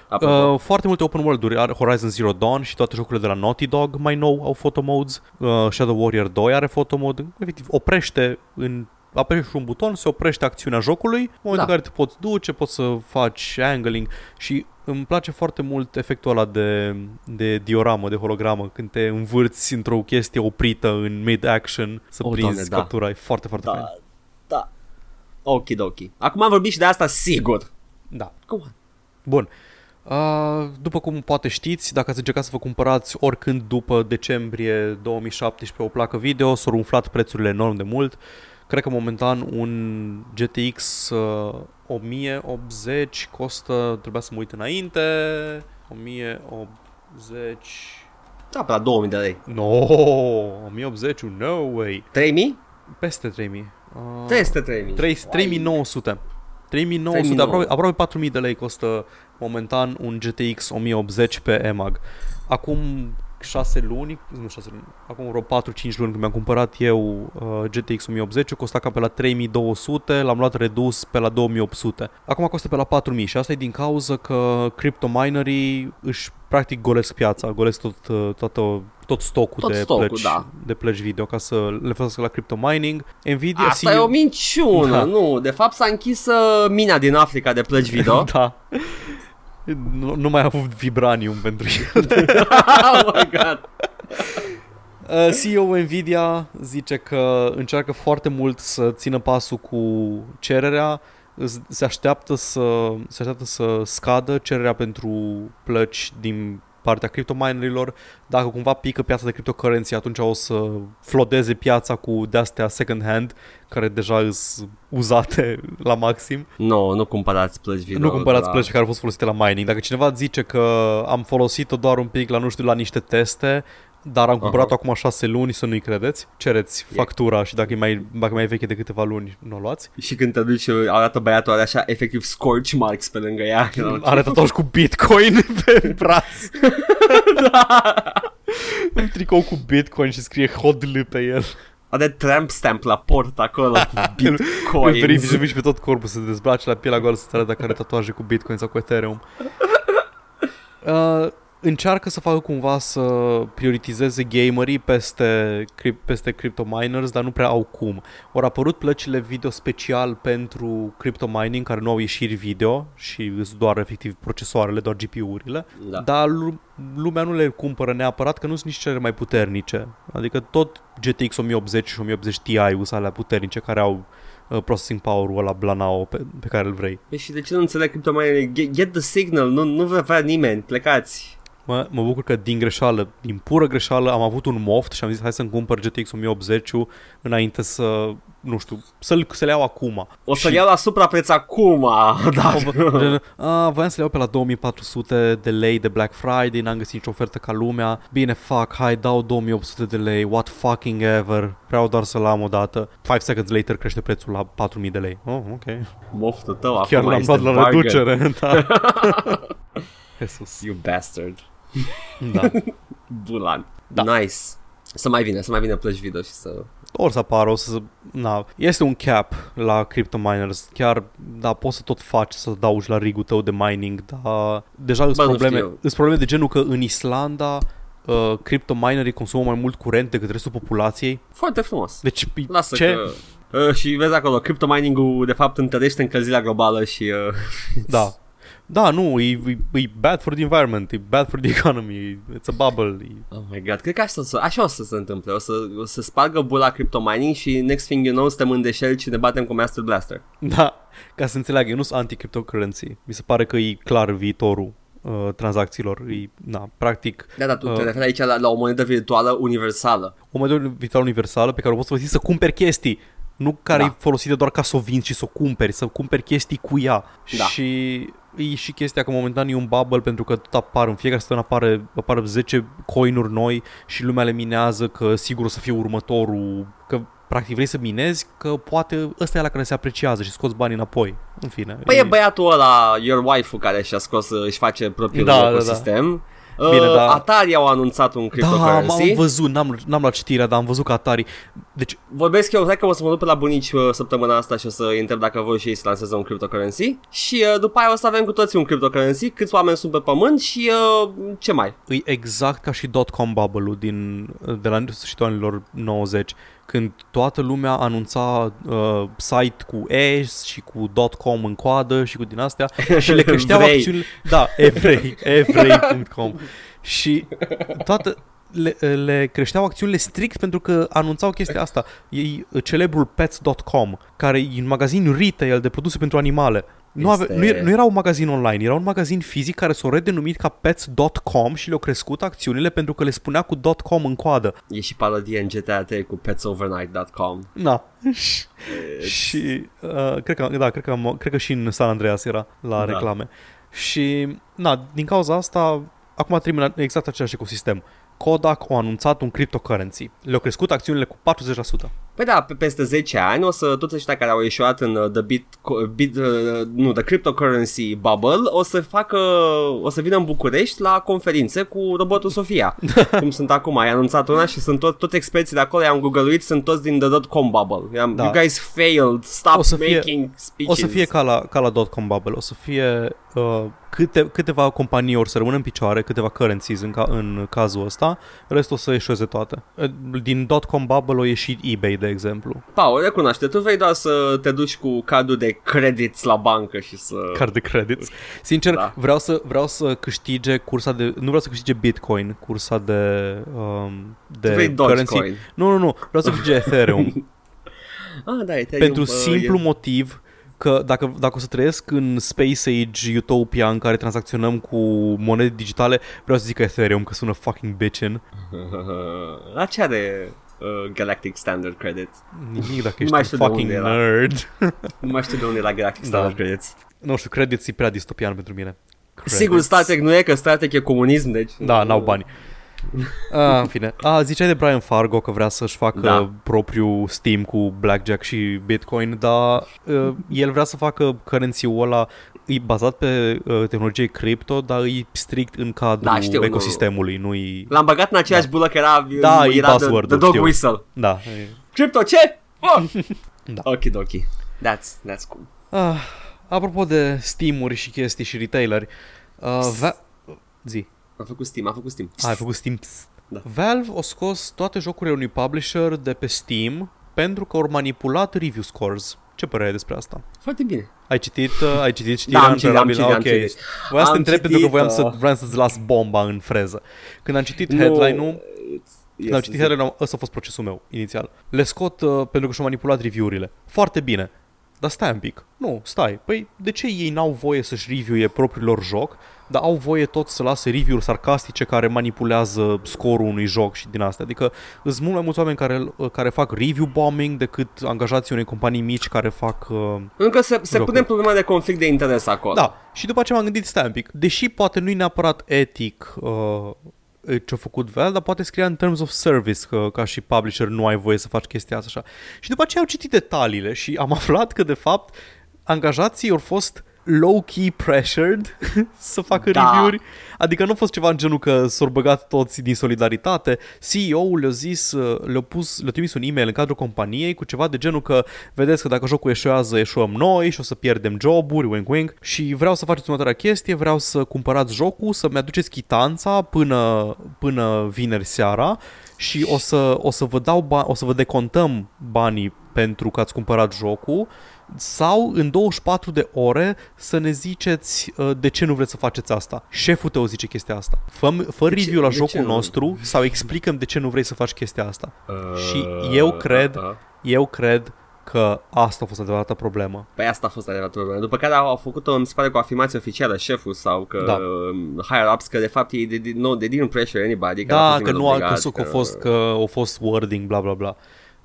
Apropo. Uh, foarte multe open world-uri, are Horizon Zero Dawn și toate jocurile de la Naughty Dog mai nou au photo modes. Uh, Shadow Warrior 2 are photo mode. Efectiv, oprește în apeși un buton, se oprește acțiunea jocului, în momentul Da. în care te poți duce, poți să faci angling și îmi place foarte mult efectul ăla de, de dioramă, de hologramă, când te învârți într-o chestie oprită în mid-action să Oh, prinzi Doamne, da. captura, e foarte, foarte fain. da, da. Ok, ok. Acum am vorbit și de asta sigur. Da. Come on. Bun. Uh, după cum poate știți, dacă ați încercat să vă cumpărați oricând după decembrie 2017 o placă video, s-au umflat prețurile enorm de mult. Cred că momentan un GTX uh, 1080 costă, trebuia să mă uit înainte, 1080... Da, pe la 2000 de lei. No, 1080, no way. 3000? Peste 3000. Uh, Peste 3000. 3, 3900. 3900, 3900. aproape, aproape 4000 de lei costă momentan un GTX 1080 pe EMAG. Acum 6 luni, nu 6 luni, acum vreo 4-5 luni când mi-am cumpărat eu uh, GTX 1080, costa cam pe la 3200, l-am luat redus pe la 2800. Acum costă pe la 4000 și asta e din cauza că cryptominerii își practic golesc piața, golesc tot, uh, toată, tot stocul, Tot de, stocul, plăci, da. de plăci video ca să le folosească la crypto mining. Nvidia Asta e o minciună, Da. nu. De fapt s-a închis uh, mina din Africa de plăci video. da. Nu, nu mai a avut vibranium pentru el. oh my god. Uh, CEO Nvidia zice că încearcă foarte mult să țină pasul cu cererea, s- se așteaptă să, se așteaptă să scadă cererea pentru plăci din partea criptominerilor. Dacă cumva pică piața de cryptocurrency, atunci o să flodeze piața cu de-astea second hand, care deja sunt uzate la maxim. Nu, no, nu cumpărați plăci video. Nu cumpărați de la- plăci care au fost folosite la mining. Dacă cineva zice că am folosit-o doar un pic la, nu știu, la niște teste, dar am cumpărat-o acum șase luni, să nu-i credeți, cereți E- factura și dacă e mai, dacă e mai veche de câteva luni, nu o luați. Și când te duci, uh, arată băiatul, are așa efectiv scorch marks pe lângă ea. Are tatuaj cu bitcoin pe braț. Un tricou cu bitcoin și scrie hodl pe el. Are tramp stamp la port acolo cu Îl bitcoins. verifici pe tot corpul să se dezbrace la pielea goală să arate dacă are tatuaje cu bitcoin sau cu ethereum. Uh, încearcă să facă cumva să prioritizeze gamerii peste, cri- peste crypto miners, dar nu prea au cum. Au apărut plăcile video special pentru crypto mining care nu au ieșiri video și sunt doar efectiv procesoarele, doar GPU-urile, Da. dar lu- lumea nu le cumpără neapărat că nu sunt nici cele mai puternice. Adică tot GTX 1080 și 1080 Ti sunt alea puternice care au uh, processing power-ul ăla blanao pe, pe care îl vrei. Păi și de ce nu înțeleg criptominerii? Get, get the signal, nu, nu vă vrea nimeni, plecați. Mă, mă bucur că din greșeală, din pură greșeală, am avut un moft și am zis hai să-mi cumpăr GTX 1080 înainte să, nu știu, să-l, să le iau acum. O să-l Și- iau la suprapreț acum, da. Gen, A, voiam să le iau pe la 2400 de lei de Black Friday, n-am găsit nicio ofertă ca lumea. Bine, fuck, hai, dau 2800 de lei, what fucking ever. Vreau doar să-l am o dată. 5 seconds later crește prețul la 4000 de lei. Oh, ok. Moftul tău Chiar acum l-am este luat la bargain. reducere. Da. Jesus. You bastard. Da. Bulan. Da. Nice. Să mai vină, să mai vină plăci video și să... Or să apară, o să... Na, este un cap la crypto miners. Chiar, da, poți să tot faci să daugi la rigul tău de mining, dar deja sunt Bă, nu probleme, știu. sunt probleme de genul că în Islanda uh, crypto minerii consumă mai mult curent decât restul populației. Foarte frumos. Deci, Lasă ce? că... Uh, și vezi acolo, crypto mining-ul de fapt întărește încălzirea globală și... Uh, Da. Da, nu, e, e, e bad for the environment, e bad for the economy, it's a bubble. E... Oh my god, cred că așa, o să- așa o să se întâmple. O să, o să spargă bula crypto mining și next thing you know suntem în deșert și ne batem cu Master Blaster. Da, ca să înțeleagă, eu nu sunt anti-cryptocurrency. Mi se pare că e clar viitorul uh, tranzacțiilor. E, na, practic, Da, da, tu Uh. te referi aici la, la o monedă virtuală universală. o monedă virtuală universală pe care o poți folosi să cumperi chestii. Nu care Da. e folosită doar ca să o vinzi și să o cumperi, să cumperi chestii cu ea. Da. Și e și chestia că momentan e un bubble pentru că tot apar, în fiecare săptămână apare, apar 10 coinuri noi și lumea le minează că sigur o să fie următorul, că practic vrei să minezi, că poate ăsta e la care se apreciază și scoți banii înapoi. În fine. Păi e băiatul ăla, your wife care și-a scos, își face propriul Da, da, da. Ecosistem. Bine, uh, da. Atari au anunțat un Da, cryptocurrency. am văzut, n-am, n-am luat citirea, dar am văzut că Atari... Deci, Vorbesc eu, cred că o să mă duc pe la bunici uh, săptămâna asta și o să îi întreb dacă vor și ei să lanseze un cryptocurrency. Și uh, după aia o să avem cu toții un cryptocurrency, câți oameni sunt pe pământ și uh, ce mai. e exact ca și dot-com bubble-ul din, de la sfârșitul anilor 90, când toată lumea anunța uh, site cu E și cu .com în coadă și cu din astea și le creșteau Vrei. acțiunile... Da, evrei, evrei.com și toată, le, le creșteau acțiunile strict pentru că anunțau chestia asta. E celebrul pets.com, care e un magazin retail de produse pentru animale. Nu, ave, Este- nu, e- nu era un magazin online, era un magazin fizic care s-a redenumit ca Pets.com și le-au crescut acțiunile pentru că le spunea cu .com în coadă. E și parodie în GTA 3 cu petsovernight.com. Na. și uh, cred că, da, cred că, am, cred că și în San Andreas era la Da. reclame. Și, na, din cauza asta, acum termină exact același ecosistem. Kodak a anunțat un cryptocurrency. Le-au crescut acțiunile cu 40%. Păi da, pe peste 10 ani o să toți ăștia care au ieșuat în uh, the bit, bit uh, nu, the cryptocurrency bubble o să facă, o să vină în București la conferințe cu robotul Sofia. cum sunt acum, ai anunțat una și sunt tot, toți experții de acolo, i-am googluit, sunt toți din the .com bubble. I-am, Da. You guys failed, stop O să fie- making speeches. O să fie ca la, ca la .com bubble, o să fie uh, câte, câteva companii or să rămână în picioare, câteva currencies în, ca, în cazul ăsta, restul o să ieșueze toate. Uh, Din .com bubble o ieșit eBay, de exemplu, Paul, recunoaște, tu vrei doar să te duci cu cardul de credits la bancă și să... card de credits. Sincer, Da. da. vreau, să, vreau să câștige cursa de, nu vreau să câștige Bitcoin, cursa de, um, de Tu vrei Dogecoin. Nu, nu, nu, vreau să câștige Ethereum. Ah, da, Ethereum, pentru uh, simplu e- motiv că dacă, dacă o să trăiesc în Space Age Utopia în care tranzacționăm cu monede digitale, vreau să zic Ethereum, că sună fucking bitchin. La ce are uh, Galactic Standard Credits? Nimic dacă Nu mai ești știu un de fucking unde era. nerd. Nu mai știu de unde e la Galactic Da. Standard Credits. nu știu, credits e prea distopian pentru mine. Credits. Sigur, Star Trek nu e, că Star Trek e comunism, deci... Da, n-au bani. Ah, în fine. Ah, ziceai de Brian Fargo că vrea să-și facă Da. da. propriul Steam cu Blackjack și Bitcoin, dar uh, el vrea să facă currency-ul ăla e bazat pe uh, tehnologie cripto, dar e strict în cadrul Da, știu, nu- ecosistemului, nu e... L-am băgat în aceeași bulă că era, Da, e era the, buzzword-ul, the dog știu. whistle. Da. e- Crypto, ce? Oh! Da. Okidoki. That's, that's cool. Ah, apropo de Steam-uri și chestii și retaileri, uh, va- zi. A făcut Steam, a făcut Steam. Ah, ai făcut Steam. Psst. Da. Valve a scos toate jocurile unui publisher de pe Steam pentru că au manipulat review scores. Ce părere ai despre asta? Foarte bine. Ai citit, uh, ai citit știrea Da, am în citit, am prealabil? citit, am ok. citit. Voiam să te Am întreb pentru că citit, voiam, să, uh, voiam să-ți las bomba în freză. Când am citit headline-ul, it's- când am yes, citit yes. headline-ul, ăsta a fost procesul meu inițial. Le scot uh, pentru că și-au manipulat review-urile. Foarte bine. Dar stai un pic. Nu, stai. Păi de ce ei n-au voie să-și review propriul lor joc, dar au voie tot să lase review-uri sarcastice care manipulează scorul unui joc și din astea. Adică sunt mult mai mulți oameni care, care fac review bombing decât angajații unei companii mici care fac... Uh, Încă se, se Jocuri. pune problema de conflict de interes acolo. da, și după aceea m-am gândit, stai un pic, deși poate nu-i neapărat etic uh, ce-a făcut Valve, dar poate scria în terms of service că ca și publisher nu ai voie să faci chestia asta așa. Și după aceea am citit detaliile și am aflat că de fapt angajații au fost low-key pressured să facă Da. review-uri. Adică nu a fost ceva în genul că s-au băgat toți din solidaritate. CEO-ul le-a zis, uh, le-a, pus, le-a trimis un e-mail în cadrul companiei cu ceva de genul că vedeți că dacă jocul eșuează, eșuăm noi și o să pierdem joburi, wink wink. Și vreau să faceți următoarea chestie, vreau să cumpărați jocul, să-mi aduceți chitanța până, până vineri seara și o să, o să vă dau ba- o să vă decontăm banii pentru că ați cumpărat jocul sau în 24 de ore să ne ziceți uh, de ce nu vreți să faceți asta. Șeful tău zice chestia asta. Fă, fă De ce- review la de ce jocul nu? nostru sau explicăm de ce nu vrei să faci chestia asta. Uh, Și eu cred- uh, uh. Eu cred că asta a fost adevărata problemă. Păi asta a fost adevăratul problema. După care au, au făcut, mi se pare, cu o afirmație oficială șeful sau că Da. um, higher ups că de fapt ei de, de, no, they didn't pressure anybody. Că n-a Da, fost că nimeni nu a, că, obligat, s- că, a fost, că a fost wording, bla bla bla.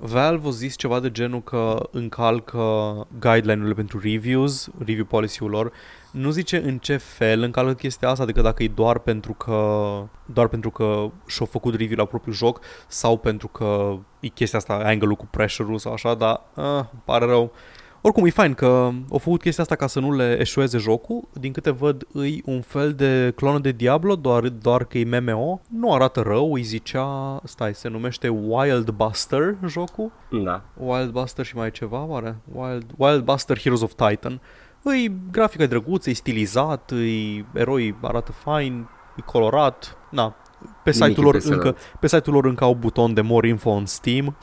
Valve a zis ceva de genul că încalcă guideline-urile pentru reviews, review policy-ul lor. Nu zice în ce fel încalcă chestia asta, adică dacă e doar pentru că doar pentru că și-au făcut review la propriul joc sau pentru că e chestia asta, angle-ul cu pressure-ul sau așa, dar uh, pare rău. Oricum, e fain că au făcut chestia asta ca să nu le eșueze jocul. Din câte văd, îi un fel de clonă de Diablo, doar, doar că e MMO. Nu arată rău, îi zicea... Stai, se numește Wild Buster jocul. Da. Wild Buster și mai e ceva, oare? Wild, Wild Buster Heroes of Titan. Îi grafica e drăguță, e stilizat, îi, eroi arată fain, e colorat. Na, pe Nimic site-ul lor impresionant. încă, pe site-ul lor încă au buton de more info on Steam.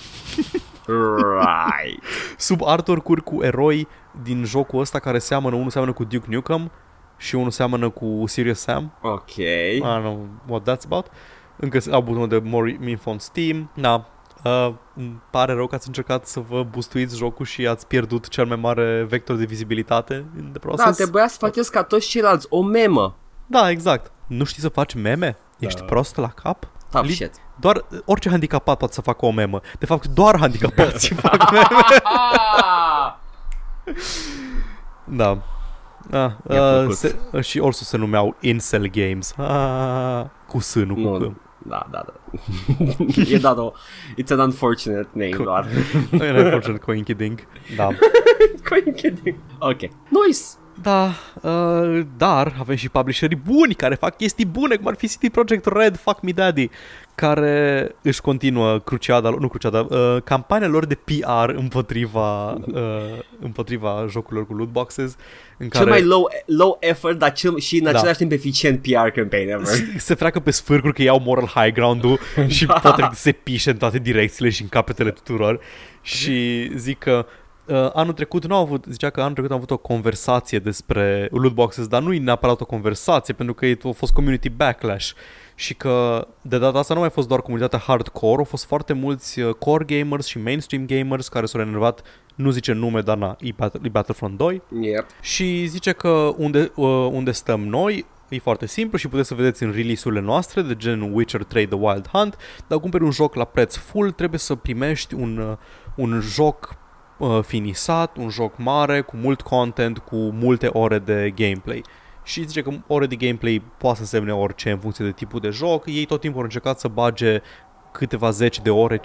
Right. sub artwork-uri cu eroi din jocul ăsta care seamănă, unul seamănă cu Duke Nukem și unul seamănă cu Serious Sam. ok. I don't know what that's about. Încă au butonul de More Info on Steam. Da. Uh, îmi pare rău că ați încercat să vă bustuiți jocul și ați pierdut cel mai mare vector de vizibilitate în the process. Da, trebuia să faceți ca toți ceilalți o memă. Da, exact. Nu știi să faci meme? Ești Da. prost la cap? Tough Li- shit. Doar orice handicapat poate să facă o memă. De fapt, doar handicapații fac meme. Da. Ah, Mi-a uh, plăcut. se, și also se numeau Incel Games. Ah, cu sânul, cu Nu, că. da, da, da. e dat o... It's an unfortunate name doar. E unfortunate coinciding. Da. Coinciding. ok. Nice. Da, uh, dar avem și publisherii buni care fac chestii bune, cum ar fi CD Projekt Red, Fuck Me Daddy, care își continuă cruciada, nu cruciada, uh, campania lor de PR împotriva, uh, împotriva jocurilor cu loot boxes, în Cel care mai low, low effort, dar cel, și în Da. același timp eficient PR campaign ever. se- se freacă pe sfârcuri că iau moral high ground-ul și Da. poate se pișe în toate direcțiile și în capetele tuturor și zic că Uh, anul trecut nu au avut, zicea că anul trecut am avut o conversație despre loot boxes, dar nu e neapărat o conversație, pentru că a fost community backlash și că de data asta nu mai a fost doar comunitatea hardcore, au fost foarte mulți uh, core gamers și mainstream gamers care s-au enervat, nu zice nume, dar na, e, Battle, e Battlefront 2 Yep. și zice că unde, uh, unde stăm noi e foarte simplu și puteți să vedeți în release-urile noastre de gen Witcher 3 The Wild Hunt, dacă cumperi un joc la preț full trebuie să primești un, uh, un joc uh, finisat, un joc mare, cu mult content, cu multe ore de gameplay. Și zice că ore de gameplay poate să însemne orice în funcție de tipul de joc. Ei tot timpul au încercat să bage câteva zeci de ore, 50-60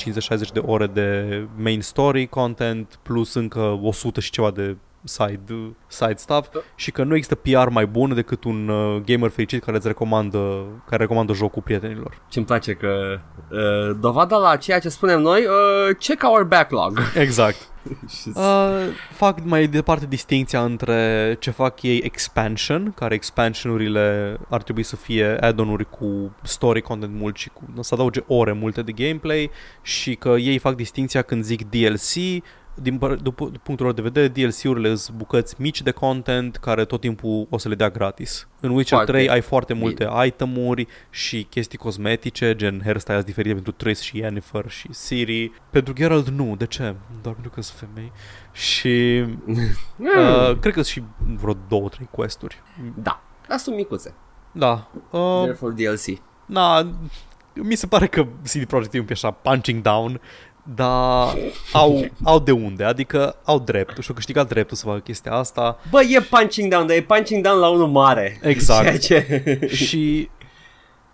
de ore de main story content, plus încă 100 și ceva de side, side stuff și că nu există PR mai bun decât un uh, gamer fericit care îți recomandă, care recomandă jocul prietenilor. Ce-mi place că uh, dovada la ceea ce spunem noi, uh, check our backlog. Exact. Și- Uh, fac mai departe distinția între ce fac ei expansion, care expansionurile ar trebui să fie add-on-uri cu story content mult și cu, să adauge ore multe de gameplay și că ei fac distinția când zic DLC, din, păr- după, după punctul lor de vedere, DLC-urile sunt bucăți mici de content care tot timpul o să le dea gratis. În Witcher Foarte 3 ai foarte multe itemuri și chestii cosmetice, gen hairstyles diferite pentru Triss și Yennefer și Siri. Pentru Geralt nu, de ce? Doar pentru că sunt femei. Și uh, cred că sunt și vreo două, trei questuri. Da, dar sunt micuțe. Da. Uh, Therefore DLC. na, mi se pare că CD Projekt e un pic așa punching down, dar au, au de unde, adică au dreptul și au câștigat dreptul să facă chestia asta Bă, e punching down, dar e punching down la unul mare. Exact. Ceea ce... și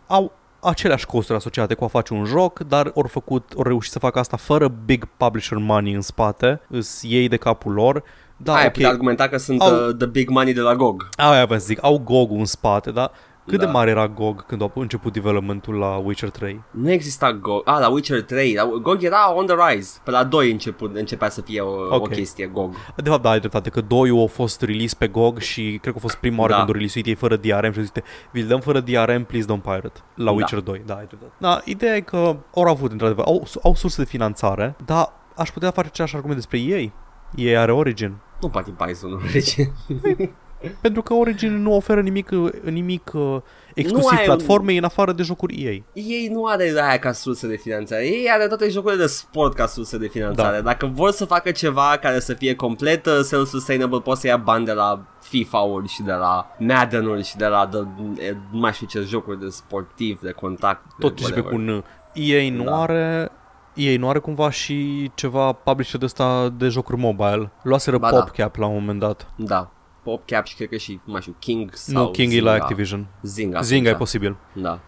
au aceleași costuri asociate cu a face un joc, dar au făcut, au reușit să facă asta fără big publisher money în spate, îs ei de capul lor. Da, Aia ok. putea argumenta că sunt Au- uh, the big money de la GOG. Aia vreau să zic, au GOG în spate, da? Cât Da. de mare era GOG când a început developmentul la Witcher 3? Nu exista GOG. Ah, la Witcher 3. La, GOG era on the rise. Pe la 2 început, începea să fie o, Ok. o chestie GOG. De fapt, da, ai dreptate, că 2 a fost release pe GOG și cred că a fost prima oară Da. când au release ei fără DRM și au zis, vi dăm fără DRM, please don't pirate, la Da. Witcher 2, da, ai dreptate. Da, ideea e că au avut, într-adevăr, au, au surse de finanțare, dar aș putea face același argument despre ei. Ei are Origin. Nu poate Python, nu rege. Pentru că Origin nu oferă nimic, nimic uh, exclusiv ai un- platformei în afară de jocuri EA. Ei nu are aia ca sursă de finanțare. Ei are toate jocurile de sport ca sursă de finanțare. Da. Dacă vor să facă ceva care să fie complet uh, self-sustainable, pot să ia bani de la FIFA-uri și de la Madden-uri și de la de, e, nu mai știu ce jocuri de sportiv, de contact. Tot de ce pe whatever. cu un EA nu Da. are EA nu are cumva și ceva publisher de ăsta de jocuri mobile. Luaseră Ba da. PopCap la un moment dat. Da. PopCap și cred că și, nu mai știu, King sau Nu, King e Zynga. la Activision. Zynga. Zynga e atunci. posibil. Da.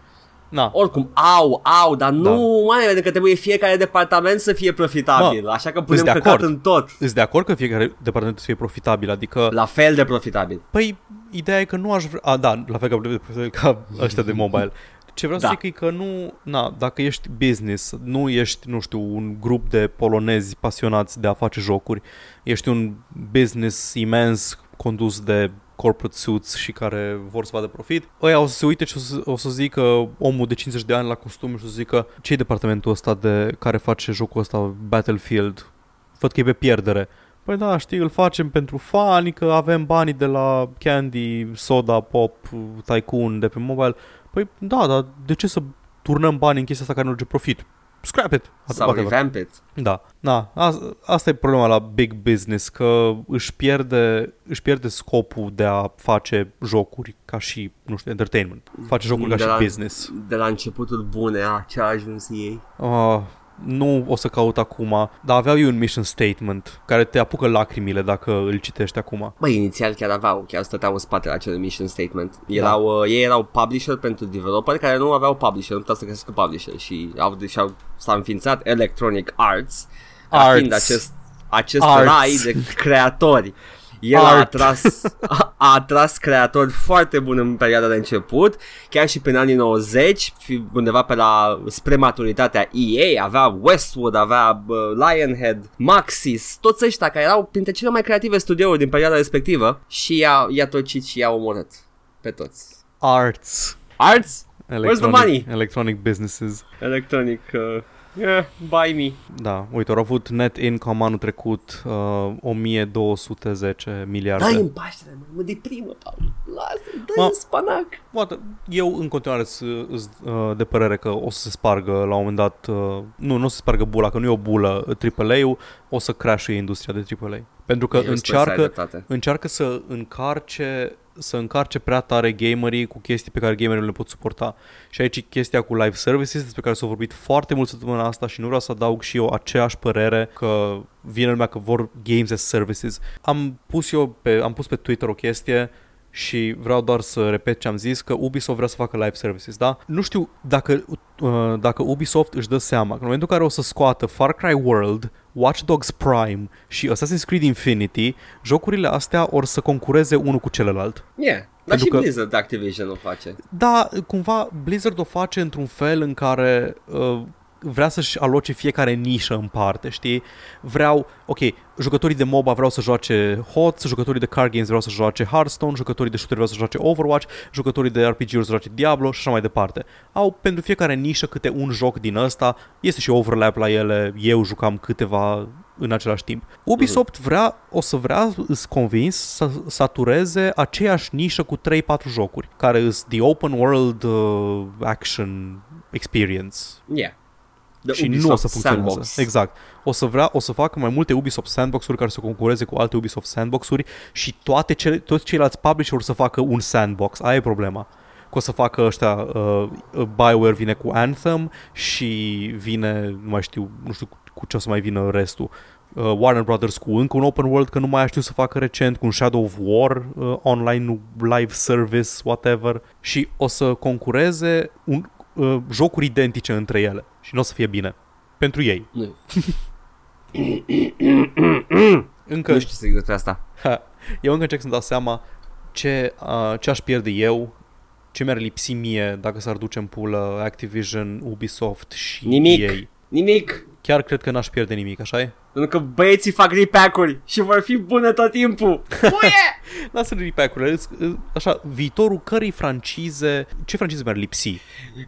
Na, Oricum, au, au, dar nu, mai pentru că trebuie fiecare departament să fie profitabil. așa că punem de căcat acord. în tot. Îți de acord că fiecare departament să fie profitabil, adică, La fel de profitabil. păi, ideea e că nu aș vrea, a, da, la fel ca, ca ăștia de mobile. Ce vreau să Da. zic e că nu, na, dacă ești business, nu ești, nu știu, un grup de polonezi pasionați de a face jocuri, ești un business imens condus de corporate suits și care vor să vadă profit, ăia o să se uite și o să, o să zică omul de 50 de ani la costum și o să zică ce departamentul ăsta de care face jocul ăsta Battlefield? Văd că e pe pierdere. Păi da, știi, îl facem pentru fani, că avem banii de la Candy, Soda, Pop, Tycoon de pe mobile. Păi da, dar de ce să turnăm bani în chestia asta care nu duce profit? Scrap it. Sau whatever. revamp it. Da, da, a- asta e problema la big business, că își pierde, își pierde scopul de a face jocuri ca și, nu știu, entertainment. Face jocuri ca De și la- business. De la începutul bune, a, ce a ajuns ei. Uh, nu o să caut acum, dar aveau eu un mission statement care te apucă lacrimile dacă îl citești acum. Băi, inițial chiar aveau, chiar stăteau în spatele acelui mission statement. Erau, Da. uh, ei erau publisher pentru developer care nu aveau publisher, nu puteau să găsească publisher și au, și-au, s-a înființat Electronic Arts, ca Arts. fiind acest, acest Arts. rai de creatori. El a Art. atras, a, a atras creatori foarte buni în perioada de început, chiar și prin anii 90, fi- undeva pe la spre maturitatea EA, avea Westwood, avea uh, Lionhead, Maxis, toți ăștia care erau printre cele mai creative studiouri din perioada respectivă și i-a, i-a tocit și i-a omorât pe toți. Arts. Arts? Where's the money? Electronic businesses. Electronic, uh, yeah, buy me. Da, uite, au avut net income anul trecut uh, 1210 miliarde. Dai în paștere, mă, mă deprimă, Paul. Lasă, dă Mă- în spanac. Poate, eu în continuare sunt uh, de părere că o să se spargă la un moment dat, uh, nu, nu o să se spargă bula, că nu e o bulă uh, AAA-ul, o să crashuie industria de AAA. Pentru că Eu sper să ai încearcă, dreptate. încearcă să încarce să încarce prea tare gamerii cu chestii pe care gamerii nu le pot suporta. Și aici e chestia cu live services despre care s-a vorbit foarte mult săptămâna asta și nu vreau să adaug și eu aceeași părere că vine lumea că vor games as services. Am pus eu pe, am pus pe Twitter o chestie și vreau doar să repet ce am zis, că Ubisoft vrea să facă live services, da? Nu știu dacă, uh, dacă Ubisoft își dă seama că în momentul în care o să scoată Far Cry World, Watch Dogs Prime și Assassin's Creed Infinity, jocurile astea or să concureze unul cu celălalt. Yeah, dar Pentru și că- Blizzard Activision o face. Da, cumva Blizzard o face într-un fel în care uh, vrea să-și aloce fiecare nișă în parte, știi? Vreau, ok, jucătorii de MOBA vreau să joace HOTS, jucătorii de card games vreau să joace Hearthstone, jucătorii de shooter vreau să joace Overwatch, jucătorii de RPG-uri să joace Diablo și așa mai departe. Au pentru fiecare nișă câte un joc din ăsta, este și overlap la ele, eu jucam câteva în același timp. Ubisoft vrea, o să vrea, îs convins, să satureze aceeași nișă cu 3-4 jocuri, care îs the open world uh, action experience. Yeah. The și Ubisoft nu o să funcționeze. Sandbox. Exact. O să vrea, o să facă mai multe Ubisoft sandbox-uri care să concureze cu alte Ubisoft sandbox-uri și toate cele, toți ceilalți publisher să facă un sandbox. Aia e problema. Că o să facă ăștia, uh, uh, BioWare vine cu Anthem și vine, nu mai știu, nu știu cu, cu ce o să mai vină restul. Uh, Warner Brothers cu încă un open world, că nu mai știu să facă recent, cu un Shadow of War uh, online live service, whatever. Și o să concureze un, uh, jocuri identice între ele și nu o să fie bine. Pentru ei. Nu, Încă, nu știu să zic despre asta. Ha, eu încă încerc să-mi dau seama ce, uh, ce aș pierde eu, ce mi-ar lipsi mie dacă s-ar duce în pulă Activision, Ubisoft și Nimic. EA. Nimic. Chiar cred că n-aș pierde nimic, așa e? Pentru că băieții fac repack-uri și vor fi bune tot timpul. Uie! Lasă repack-urile, îți- î- așa, viitorul cărei francize, ce francize mi-ar lipsi?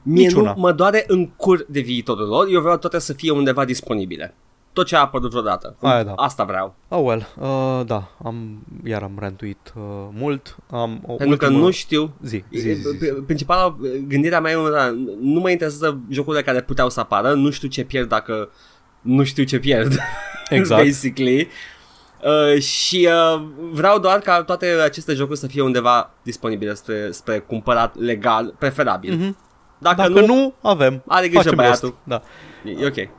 Mie Niciuna. nu mă doare în cur de viitorul lor, eu vreau toate să fie undeva disponibile. Tot ce a apărut vreodată. Aia da. Asta vreau. Oh well, uh, da, am, iar am rantuit uh, mult. Am o Pentru că ultimă... nu știu Zi, zi, zi, zi. Principala gândirea mea e una, nu mă interesează jocurile care puteau să apară, nu știu ce pierd dacă nu știu ce pierd. Exact. Basically. Uh, și uh, vreau doar ca toate aceste jocuri să fie undeva disponibile spre, spre cumpărat legal, preferabil. Mhm. Dacă, Dacă nu, nu, avem. are grijă Facem băiatul. rost. Da. E ok.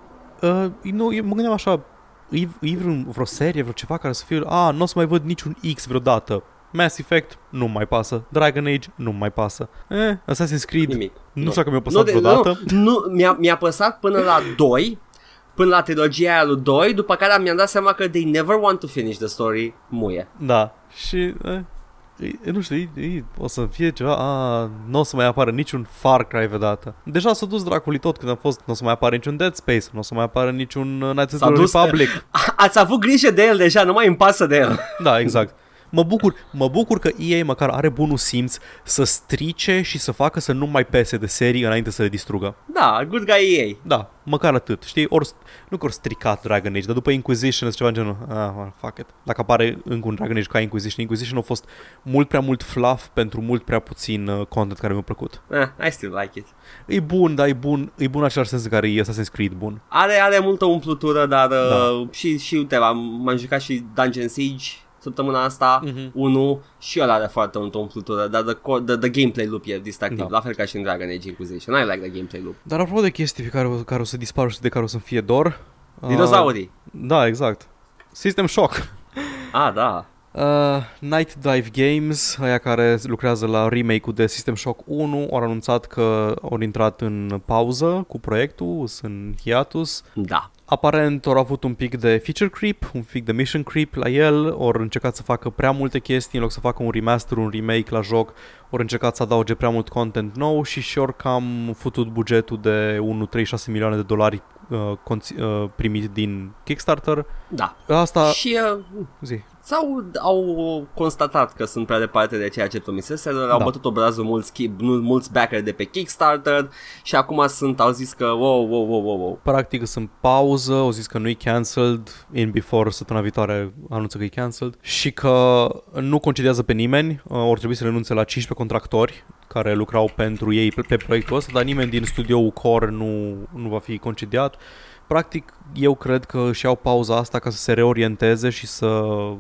Uh, nu, eu mă gândeam așa, e, e vreun, vreo serie, vreo ceva care să fie, a, nu o să mai văd niciun X vreodată. Mass Effect, nu mai pasă. Dragon Age, nu mai pasă. Eh, Assassin's Creed, Nimic. nu știu dacă mi-a păsat de- vreodată. Nu, nu mi-a, mi-a păsat până la 2, până la trilogia aia lui 2, după care mi-am dat seama că they never want to finish the story muie. Da, și, eh, e, nu știu, e, e, o să fie ceva, a, nu o să mai apară niciun Far Cry vreodată. Deja s-a dus dracului tot când am fost, nu o să mai apară niciun Dead Space, nu o să mai apară niciun uh, Knights of S-a the dus- Republic. Ați avut grijă de el deja, nu mai îmi pasă de el. Da, exact. Mă bucur, mă bucur că EA măcar are bunul simț să strice și să facă să nu mai pese de serii înainte să le distrugă. Da, good guy EA. Da, măcar atât. Știi, ori, nu că ori stricat Dragon Age, dar după Inquisition ceva în genul, ah, well, fuck it. Dacă apare încă un Dragon Age ca Inquisition, Inquisition a fost mult prea mult fluff pentru mult prea puțin uh, content care mi-a plăcut. Eh, I still like it. E bun, dar e bun, e bun în același sens în care e Assassin's Creed bun. Are, are multă umplutură, dar Da. uh, și, și uite, am, m-am jucat și Dungeon Siege săptămâna asta, Mhm. unul și ăla are foarte multă umplutură, dar the, co- the, the gameplay loop e distractiv, Da. la fel ca și în Dragon Age Inquisition. I like the gameplay loop. Dar apropo de chestii pe care, o- care o să dispară și de care o să fie dor... uh, Dinozaurii. Da, exact. System Shock. Ah, da. Uh, Night Dive Games, aia care lucrează la remake-ul de System Shock 1, au anunțat că au intrat în pauză cu proiectul, sunt în hiatus. Da. Aparent au avut un pic de feature creep, un pic de mission creep la el, au încercat să facă prea multe chestii, în loc să facă un remaster, un remake la joc, au încercat să adauge prea mult content nou și și-au cam futut bugetul de 1,36 milioane de dolari uh, conț- uh, primit din Kickstarter. Da. Asta, Și uh, zi, sau au constatat că sunt prea departe de ceea ce promiseseră, au Da. bătut obrazul mulți, chi- nu- mulți backer de pe Kickstarter și acum sunt, au zis că wow, wow, wow, wow, wow. practic sunt pauză, au zis că nu e cancelled, in before săptămâna viitoare anunță că e cancelled și că nu concediază pe nimeni, uh, ori trebui să renunțe la 15 contractori care lucrau pentru ei pe, pe proiectul ăsta, dar nimeni din studioul core nu, nu va fi concediat. Practic, eu cred că își iau pauza asta ca să se reorienteze și să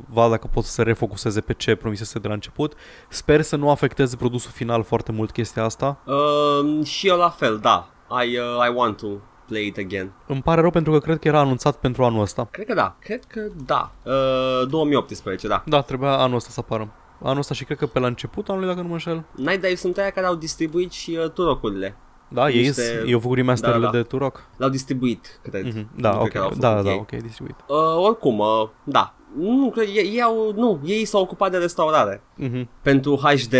vadă dacă pot să se refocuseze pe ce promisese de la început. Sper să nu afecteze produsul final foarte mult chestia asta. Uh, și eu la fel, da. I, uh, I want to play it again. Îmi pare rău pentru că cred că era anunțat pentru anul ăsta. Cred că da, cred că da. Uh, 2018, da. Da, trebuia anul ăsta să apară. Anul ăsta și cred că pe la început anului, dacă nu mă înșel. Night Dive sunt aia care au distribuit și uh, turocurile. Da, ei, Niște- Niște... ei au făcut remasterele Da, da, da. de Turok. L-au distribuit, cred. Mhm, Nu Da, cred ok, că l-au da, făcut da, ei. ok, distribuit. Uh, oricum, uh, da. Nu, cred, ei, ei au, nu, ei s-au ocupat de restaurare. Mhm. Pentru HD,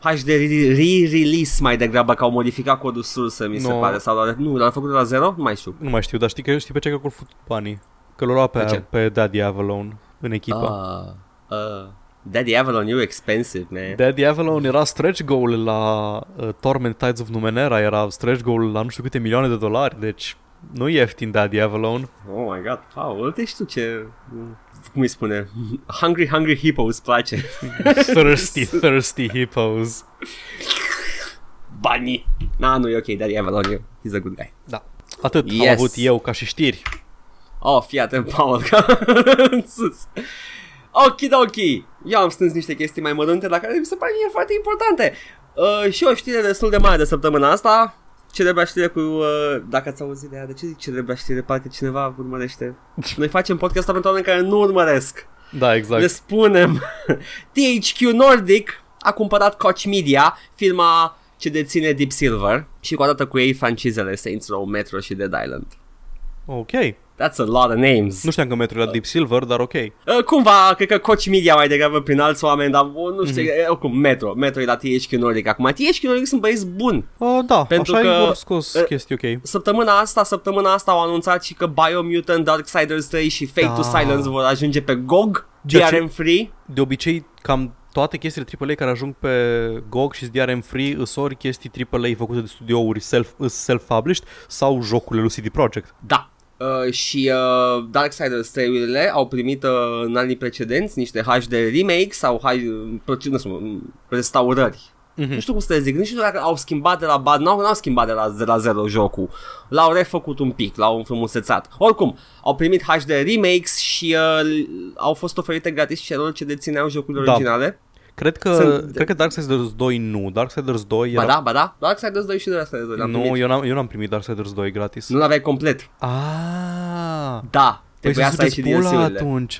HD re- re-release mai degrabă, că au modificat codul sursă, mi se Nu. pare. Sau l-au, nu, l-au făcut de la zero? Nu mai știu. Nu mai știu, dar știi, că, știi pe ce că au făcut banii? Că l-au luat Pe ce? pe, pe Daddy Avalon în echipă. Uh, uh, Daddy Avalon, you expensive, man. Daddy Avalon era stretch goal la uh, Torment Tides of Numenera, era stretch goal la nu știu câte milioane de dolari, deci nu e ieftin Daddy Avalon. Oh my god, Paul, uite și tu ce... Cum îi spune? Hungry, hungry hippo îți place. thirsty, thirsty hippos. Banii. Na, nu e ok, Daddy Avalon, e- he's a good guy. Da. Atât Yes. am avut eu ca și știri. Oh, fii atent, Paul, că în sus. Okidoki! Eu am strâns niște chestii mai mărunte, dar care mi se pare mie foarte importante. Uh, și o știre destul de mare de săptămâna asta. Celebra știre cu... Uh, dacă ați auzit de ea, de ce zic celebra știre? Parcă cineva urmărește. Noi facem podcastul pentru oameni care nu urmăresc. Da, exact. Le spunem. THQ Nordic a cumpărat Koch Media, firma ce deține Deep Silver și cu odată cu ei francizele Saints Row, Metro și Dead Island. Ok. That's a lot of names. Nu știam că Metro e la Deep Silver, dar ok. Uh, cumva, cred că Koch Media mai degrabă prin alți oameni, dar uh, nu știu, mm-hmm. oricum, Metro, Metro e la THQ Nordic. Acum, THQ Nordic sunt băieți buni. Uh, da, Pentru așa că- că, au scos uh, chestii ok. Săptămâna asta, săptămâna asta au anunțat și că Biomutant, Darksiders 3 și Fate Da. to Silence vor ajunge pe GOG, Ceea ce- DRM free. De obicei, cam toate chestiile AAA care ajung pe GOG și DRM Free îs ori chestii AAA făcute de studiouri self, îs self-published sau jocurile lui CD Projekt. Da. Uh, și uh, Darksiders 3-urile au primit uh, în anii precedenți niște HD remake sau H- proce- nu știu, m, restaurări. Mhm. Nu știu cum să le zic, nu știu dacă au schimbat de la baz, n-au, n-au schimbat de la, de la zero jocul. L-au refăcut un pic, l-au înfrumusețat. Oricum, au primit HD remakes și uh, au fost oferite gratis celor ce dețineau jocurile Da. originale. Cred că, Sunt- cred că Darksiders 2 nu. Darksiders 2 Ba era... da, ba da, Darksiders 2 și Darksiders 2 l-am nu, primit. eu n-am, eu n-am primit Darksiders 2 gratis. Nu l-aveai complet. Ah, Da, păi trebuia să să ai și sunteți pula DLC-urile. atunci.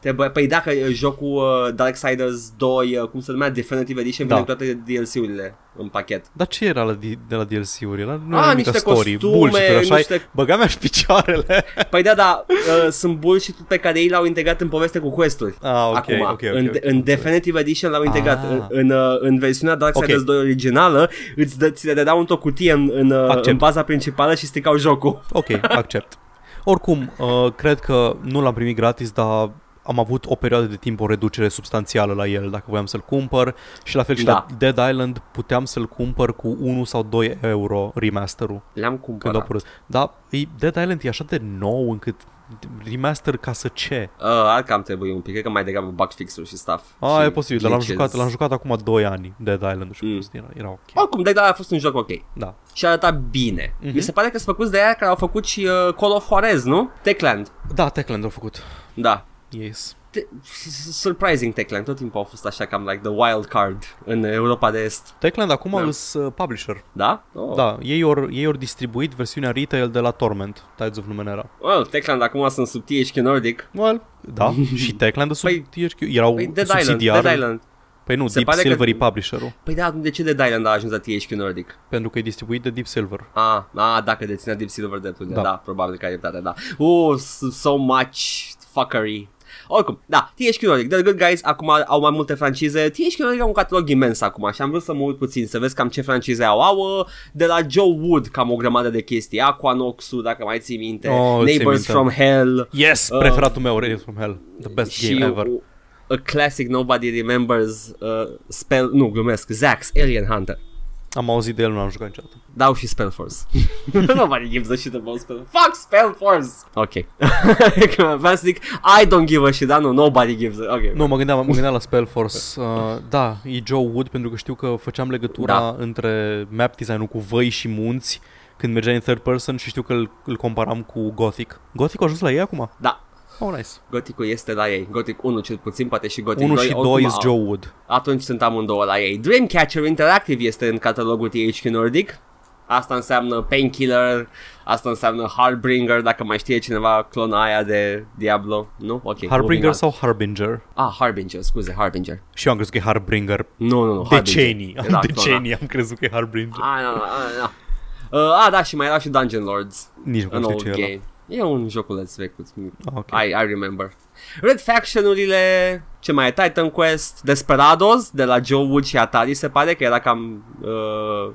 Trebuie, păi dacă uh, jocul uh, Darksiders 2, uh, cum se numea, Definitive Edition, Da. vine cu toate DLC-urile în pachet. Dar ce era la, di- de la DLC-uri? Era, nu Ah, era nimic niște story. costume, Bullshit, așa niște- Băga mea și picioarele. Păi da, da, uh, sunt bullshit pe care ei l-au integrat în poveste cu quest-uri. ah, ok, Acum, ok, ok. în, ok. în Definitive Edition l-au integrat Ah. în, în, uh, în versiunea Darksiders Ok. 2 originală îți, dă, ți le dădeau într-o cutie în, în, uh, Accept. în baza principală și stricau jocul Ok, accept. Oricum, uh, cred că nu l-am primit gratis, dar am avut o perioadă de timp o reducere substanțială la el dacă voiam să-l cumpăr și la fel și Da. la Dead Island puteam să-l cumpăr cu 1 sau 2 euro remasterul Le-am când a cumpărat. apărut. Da, e, Dead Island e așa de nou încât remaster ca să ce? Uh, ar cam trebuie un pic, cred că mai degrabă bug fix-uri și stuff. A, și e posibil, dar l-am glitches. jucat, l-am jucat acum 2 ani, Dead Island și Mm. mm. era, era ok. Oricum, Dead Island a fost un joc ok. Da. Și arăta bine. Mhm. Mi se pare că sunt făcuți de aia care au făcut și uh, Call of Juarez, nu? Techland. Da, Techland au făcut. Da. Yes. Te- surprising Techland, tot timpul au fost așa cam like the wild card în Europa de Est. Techland acum Da. da. îs uh, publisher. Da? Oh. Da, ei ori, ei ori distribuit versiunea retail de la Torment, Tides of Numenera. Well, Techland acum sunt sub THQ Nordic. Well, da, și Techland sub Păi- THQ. Erau Păi Dead Island, subsidiari. Dead Island. Păi nu, Se Deep pare că- Silver e publisherul, Păi da, de ce Dead Island a ajuns la THQ Nordic? pentru că e distribuit de Deep Silver. Ah, ah dacă deținea Deep Silver drepturile, da. Da. da, probabil că ai dreptate, da. Uh, s- so much fuckery. Oricum, da, THQ Nordic, The Good Guys acum au mai multe francize THQ Nordic au un catalog imens acum și am vrut să mă uit puțin Să vezi cam ce francize au Au uh, de la Joe Wood cam o grămadă de chestii Aquanox-ul, dacă mai ții minte Oh, îți țin Neighbors minte. from Hell Yes, Uh, preferatul meu, Raiders from Hell. The best și game ever. A classic nobody remembers uh, spell, nu glumesc, Zax, Alien Hunter Am auzit de el, nu l-am jucat niciodată. Dau și Spellforce. Nobody gives a shit about Spell. Fuck Spellforce! Ok. Vreau să zic, I don't give a shit, dar nu, nobody gives a... Ok. Nu, mă gândeam, mă gândeam la Spellforce. Uh, da, e Joe Wood pentru că știu că făceam legătura Da. între map design-ul cu văi și munți când mergeai în third person și știu că îl, îl comparam cu Gothic. Gothic a ajuns la ei acum? Da, Oh, nice. Gothic-ul este la ei. Gothic 1 cel puțin, poate și Gothic 1 2. și oricum 2 au- is Joe Wood. Atunci sunt amândouă la ei. Dreamcatcher Interactive este în catalogul THQ Nordic. Asta înseamnă Painkiller, asta înseamnă Harbinger, dacă mai știe cineva clona aia de Diablo, nu? Ok. moving Harbinger on. sau Harbinger? Ah, Harbinger, scuze, Harbinger. Și eu am crezut că e Harbinger. Nu, nu, nu, Harbinger. Decenii. Era Am clona. decenii am crezut că e Harbinger. Ah, nu, nu, nu, nu. Uh, ah, da, și mai era și Dungeon Lords Nici nu în știu old ce e ăla. game. E un joculeț vechi. Ah, ok. I, I remember. Red Faction-urile, ce mai e? Titan Quest, Desperados, de la Joe Wood și Atari, se pare că era cam... Uh,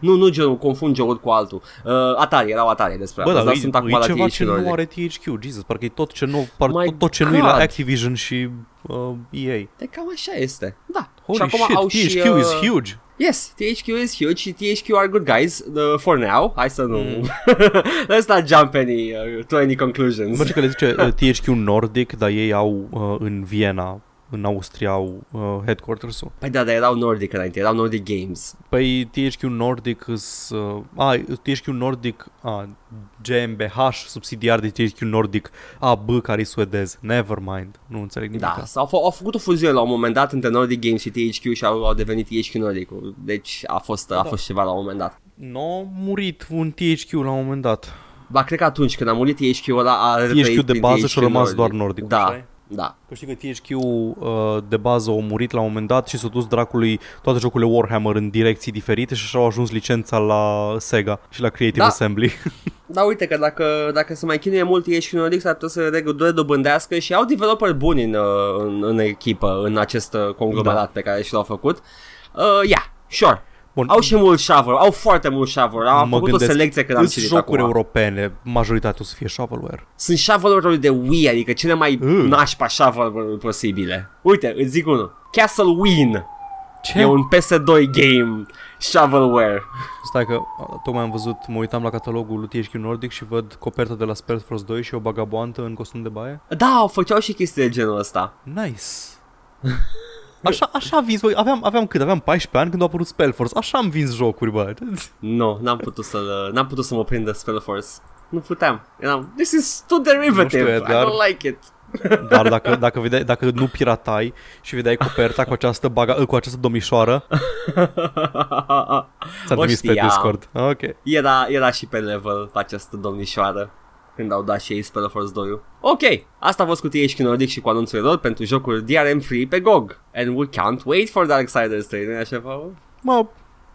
nu, nu Joe, confund Joe Wood cu altul. Uh, Atari, erau Atari Desperados, Bă, dar dar e, sunt acum e la ceva THQ ce nu Nordic. are THQ, Jesus, parcă e tot ce nu, par, My tot, tot ce nu e la God. Activision și uh, EA. De cam așa este. Da. Holy și acum shit, au THQ și, is uh, huge. Yes, THQ is huge și THQ are good guys uh, for now. Hai să nu... Mm. Let's not jump any, uh, to any conclusions. Merge că le zice uh, THQ Nordic, dar ei au uh, în Viena, în Austria, au uh, headquarters-ul. Păi da, dar erau Nordic înainte, erau Nordic Games. Păi THQ Nordic îs, uh, a, THQ Nordic, a, GmbH, subsidiar de THQ Nordic, AB, care e suedez. Never mind, nu înțeleg nimic. Da, s-au f- au făcut o fuziune la un moment dat între Nordic Games și THQ și au, au devenit THQ Nordic. Deci a fost, a Da. fost ceva la un moment dat. Nu a murit un THQ la un moment dat. Ba, cred că atunci când a murit THQ ăla a retrăit THQ de prin bază THQ și a rămas Nordic. doar Nordic. Da, da. Că știi că THQ uh, de bază a murit la un moment dat și s-a dus dracului toate jocurile Warhammer în direcții diferite și așa au ajuns licența la Sega și la Creative Da. Assembly. Da, uite că dacă, dacă se mai chinuie mult THQ Nordic s-ar putea să reg- redobândească și au developeri buni în, uh, în, în echipă, în acest uh, conglomerat Da. pe care și l-au făcut. Uh, yeah, sure. Bun, Au și mult shovel, au foarte mult shovel. Am mă făcut gândesc, o selecție când am îs citit jocuri acum. europene, majoritatea o să fie shovelware. Sunt shovelware de Wii, adică cele mai Mm. nașpa shovelware posibile. Uite, îți zic unul. Castle Win Ce? e un PS2 game shovelware. Stai că a, tocmai am văzut, mă uitam la catalogul lui THQ Nordic și văd coperta de la Spellforce 2 și o bagaboantă în costum de baie. Da, făceau și chestii de genul ăsta. Nice. Așa, așa am vins, bă, aveam, aveam cât? Aveam 14 ani când a apărut Spellforce. Așa am vins jocuri, bă. Nu, n-am putut să n-am putut să mă prindă Spellforce. Nu puteam. Eram, this is too Nu derivative. știu, I Edgar. don't like it. Dar dacă, dacă, vedeai, dacă nu piratai și vedeai coperta cu această, baga, cu această domnișoară, ți-am O trimis pe știam. Discord. Ok. Era, era și pe level această domnișoară când au dat și ei Spellforce 2 Ok, asta a fost cu THQ Nordic și cu anunțurile lor pentru jocuri DRM free pe GOG. And we can't wait for Darksiders 3, nu așa, Paul? Mă,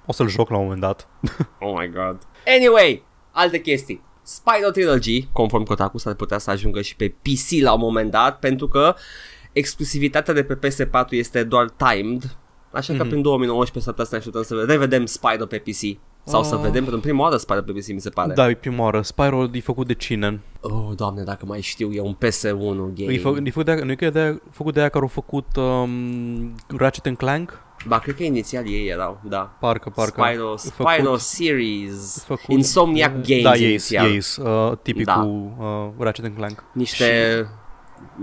o să-l joc la un moment dat. Oh my god. Anyway, alte chestii. Spyro Trilogy, conform Kotaku, s-ar putea să ajungă și pe PC la un moment dat, pentru că exclusivitatea de pe PS4 este doar timed, așa că Mhm. prin 2019 s-ar putea să ne așteptăm să revedem Spyro pe PC. Sau să Ah. vedem pentru prima oară Spyro pe PC, mi se pare. Da, e prima oară. Spyro e făcut de cine? Oh, doamne, dacă mai știu, e un PS1 game. E, fă, e făcut de aia, nu e că e de aia, făcut de aia care au făcut um, Ratchet and Clank? Ba, cred că inițial ei erau, da. Parcă, parcă. Spyro, Făcut- Spyro Series, făcut- Insomniac Games Da, ei inițial. ei uh, tipicul Da. uh, Ratchet and Clank. Niște,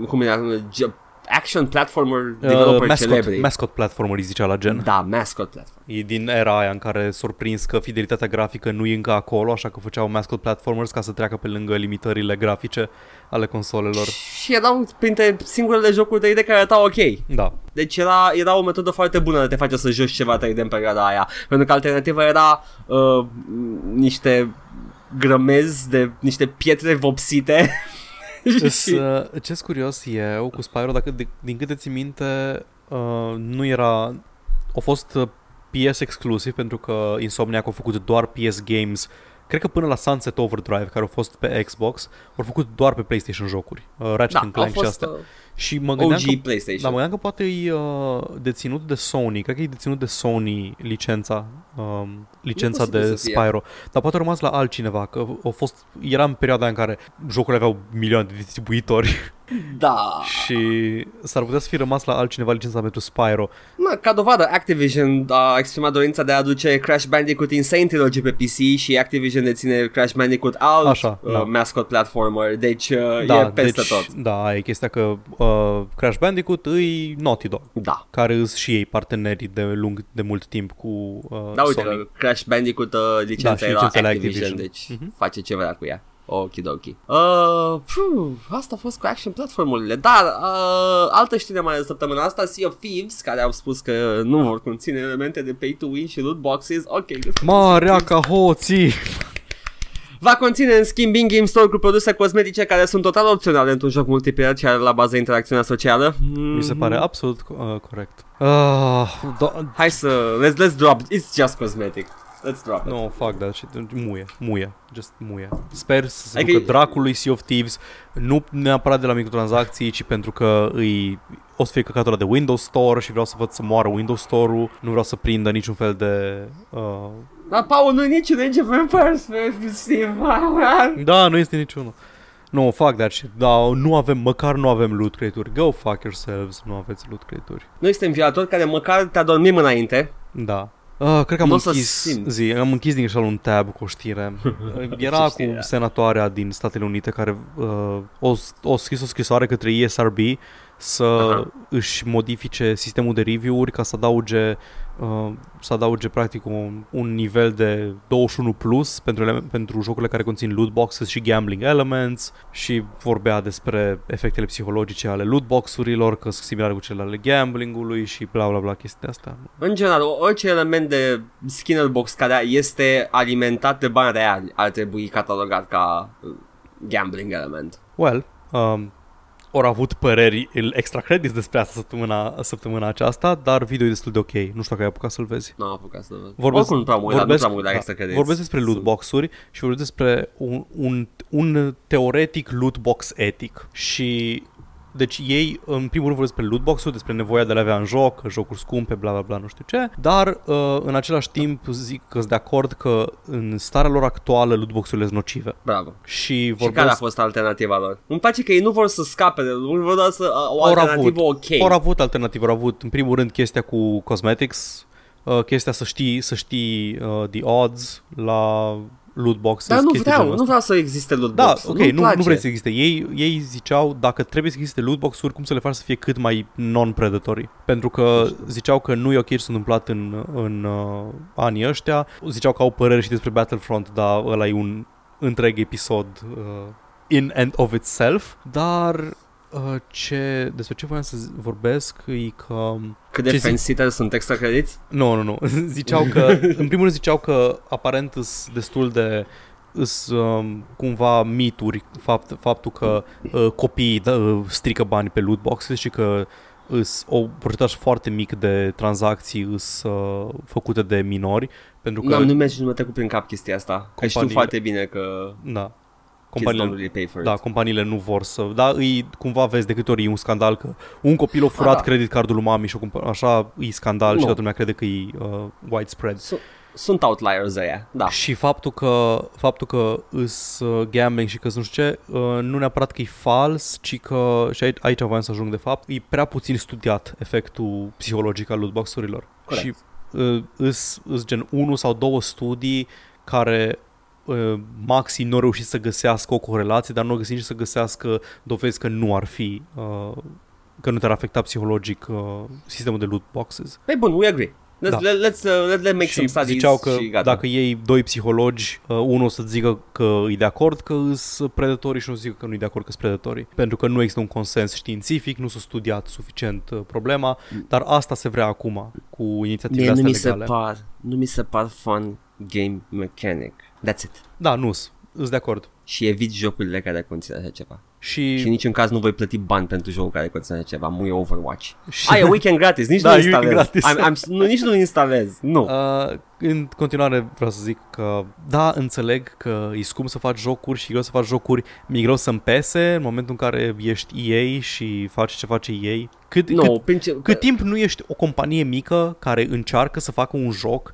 cum e, ge- action platformer developer Uh, mascot, celebri. mascot platformer îi zicea la gen. da, mascot platform. E din era aia în care s-au prins că fidelitatea grafică nu e încă acolo, așa că făceau mascot platformers ca să treacă pe lângă limitările grafice ale consolelor. Și erau printre singurele jocuri 3D care arătau ok. Da. Deci era, era o metodă foarte bună de te face să joci ceva 3D în perioada aia. Pentru că alternativa era uh, niște grămezi de niște pietre vopsite. Ce uh, ce curios eu cu Spyro, dacă de, din câte ți minte, uh, nu era... A fost uh, PS exclusiv pentru că Insomniac a făcut doar PS games Cred că până la Sunset Overdrive, care au fost pe Xbox, au făcut doar pe PlayStation jocuri. Uh, Ratchet da, and au Clank și fost astea. uh, Și mă gândeam OG că PlayStation. Da, mă gândeam că poate e uh, deținut de Sony, cred că e deținut de Sony licența, um, licența posibil de să fie. Spyro, dar poate a rămas la altcineva, că a fost, era în perioada în care jocurile aveau milioane de distribuitori Da. și s-ar putea să fi rămas la altcineva licența pentru Spyro. Na, ca dovadă, Activision a exprimat dorința de a aduce Crash Bandicoot Insane Trilogy pe PC și Activision deține Crash Bandicoot alt Așa, uh, da. mascot platformer, deci uh, Da, e peste deci, tot. da, aia e chestia că uh, Crash Bandicoot îi Naughty Dog, Da. care îs și ei parteneri de lung de mult timp cu uh, Da, uite, Sony. că Crash Bandicoot uh, licența Da, și era licența la Activision, Activision. deci Mhm. face ce vrea cu ea. Okidoki. Uh, phew, asta a fost cu action platformurile. Dar uh, altă știre mai de săptămâna asta, Sea of Thieves, care au spus că nu vor conține elemente de pay to win și loot boxes. Ok, good. Marea ca hoții! Va conține în schimb in-game store cu produse cosmetice care sunt total opționale într-un joc multiplayer și are la bază interacțiunea socială. Mi se Mhm. pare absolut uh, corect. Uh, do- Hai să... Let's, let's drop. It's just cosmetic. Let's drop it. No, fuck that shit. Muie, muie, just muie. Sper să se Adică- ducă dracului Sea of Thieves, nu neapărat de la microtransacții, ci pentru că îi o să fie căcatul ăla de Windows Store și vreau să văd să moară Windows Store-ul, nu vreau să prindă niciun fel de... Uh... Dar, Paul, nu e niciun Age of Empires, Steve. Da, nu este niciunul. No, fuck that shit. Da, nu avem, măcar nu avem loot crate-uri. Go fuck yourselves, nu aveți loot crate-uri. Noi suntem viatori care măcar te adormim înainte. Da. Uh, cred că am N-o să închis, simți. zi, am închis din greșeală un tab cu o știre. Era Ce cu știre era? senatoarea din Statele Unite care uh, o, o scris o scrisoare către ESRB să Aha. își modifice sistemul de review-uri ca să adauge uh, să adauge practic un, un nivel de 21 plus pentru, ele- pentru jocurile care conțin loot boxes și gambling elements și vorbea despre efectele psihologice ale loot box-urilor, că sunt similare cu cele ale gamblingului și bla bla bla chestia asta. În general, orice element de skinner box care este alimentat de bani reali ar trebui catalogat ca uh, gambling element. Well, um, au avut păreri extra credits despre asta săptămâna, săptămâna aceasta, dar video e destul de ok. Nu știu dacă ai apucat să-l vezi. Nu am apucat să văd. Vorbesc, Oricum nu prea mă uit, dar nu prea mă uit la da, extra credits. vorbesc despre loot box-uri și vorbesc despre un, un, un teoretic loot box etic. Și deci ei, în primul rând, vorbesc despre loot box-uri, despre nevoia de a le avea în joc, jocuri scumpe, bla bla bla, nu știu ce, dar uh, în același timp zic că sunt de acord că în starea lor actuală loot box-urile sunt nocive. Bravo. Și Și vorbesc care a fost alternativa lor? Îmi place că ei nu vor să scape, de- nu vor doar să uh, o Au alternativă ok. Au avut alternative, au avut în primul rând chestia cu cosmetics, uh, chestia să știi, să știi uh, the odds la loot boxes, Dar nu chestii vreau, genul nu ăsta. vreau să existe loot Da, box. ok, Nu-mi nu, place. nu vrei să existe. Ei, ei ziceau dacă trebuie să existe loot box-uri, cum să le faci să fie cât mai non-predatory. Pentru că ziceau că nu e ok ce s-a întâmplat în, în uh, anii ăștia. Ziceau că au păreri și despre Battlefront, dar ăla e un întreg episod uh, in and of itself. Dar uh, ce, despre ce voiam să zi- vorbesc e că... Cât de Ce zic? fancy sunt extra credits? Nu, nu, nu. Ziceau că, în primul rând ziceau că aparent sunt destul de îs um, cumva mituri fapt, faptul că uh, copiii dă, uh, strică bani pe loot boxes și că îs o procentaj foarte mic de tranzacții îs uh, făcute de minori pentru că Nu, nu merge, nu mă trecut prin cap chestia asta. Că știu Companiile- foarte bine că da, kids don't companiile, really pay for da, it. companiile nu vor să da, îi, cumva vezi de câte ori e un scandal că un copil a furat da. credit cardul lui mami și o cumpă, așa e scandal și Nu. toată lumea crede că e uh, widespread So, sunt outliers ăia, da. Și faptul că, faptul că îs uh, gambling și că nu știu ce, uh, nu neapărat că e fals, ci că, și aici, aici voiam să ajung de fapt, e prea puțin studiat efectul psihologic al lootbox-urilor. Corect. Și uh, îs, îs gen unul sau două studii care uh, maxim nu au reușit să găsească o corelație, dar nu au găsit nici să găsească dovezi că nu ar fi, uh, că nu te-ar afecta psihologic uh, sistemul de loot boxes. Păi bun, we agree. Let's, Da. let, let's, uh, let, let make some și studies ziceau că și gata. dacă iei doi psihologi, uh, unul o să zică că e de acord că sunt predatorii și unul zică că nu e de acord că sunt predatorii. Pentru că nu există un consens științific, nu s-a studiat suficient uh, problema, dar asta se vrea acum cu inițiativele Mie nu astea mi se legale. par, nu mi se par fun game mechanic. That's it. Da, nu sunt de acord. Și evit jocurile care conțin așa ceva. Și, Și în niciun caz nu voi plăti bani pentru jocul care conține așa ceva. Muie Overwatch. și Ai, e weekend gratis, nici Da, nu e weekend instalez. gratis. I'm, I'm, nu, nici nu instalez. Nu. Uh, în continuare vreau să zic că da, înțeleg că e scump să faci jocuri și e greu să faci jocuri, mi-e greu să-mi pese în momentul în care ești EA și faci ce face EA. Cât, nu, cât, prin ce, cât timp nu ești o companie mică care încearcă să facă un joc ei vo-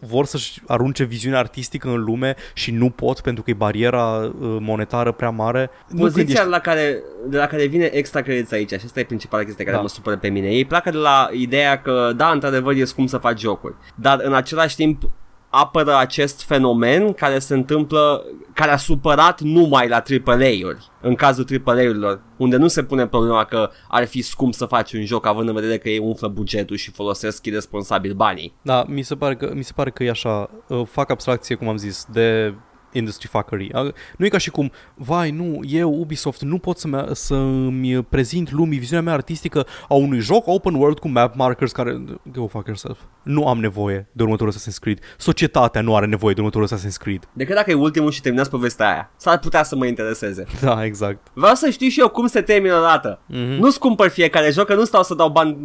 vor să-și arunce viziunea artistică în lume și nu pot pentru că e bariera uh, monetară prea mare. Nu când Poziția ești... la care, de la care vine extra credit aici, și asta e principala chestie care Da. mă supără pe mine. Ei pleacă de la ideea că, da, într-adevăr e scump să faci jocuri, dar în același timp apără acest fenomen care se întâmplă, care a supărat numai la AAA-uri, în cazul AAA-urilor, unde nu se pune problema că ar fi scump să faci un joc, având în vedere că ei umflă bugetul și folosesc irresponsabil banii. Da, mi se pare că, mi se pare că e așa, uh, fac abstracție, cum am zis, de industry fuckery. Uh, Nu e ca și cum, vai, nu, eu, Ubisoft, nu pot să-mi, să-mi prezint lumii viziunea mea artistică a unui joc open world cu map markers care... Go fuck yourself. Nu am nevoie de următorul Assassin's Creed. Societatea nu are nevoie de următorul Assassin's Creed. Decât dacă e ultimul și terminați povestea aia. S-ar putea să mă intereseze. Da, exact. Vreau să știu și eu cum se termină o dată. Mhm. Nu-ți cumpăr fiecare joc, că nu stau să dau bani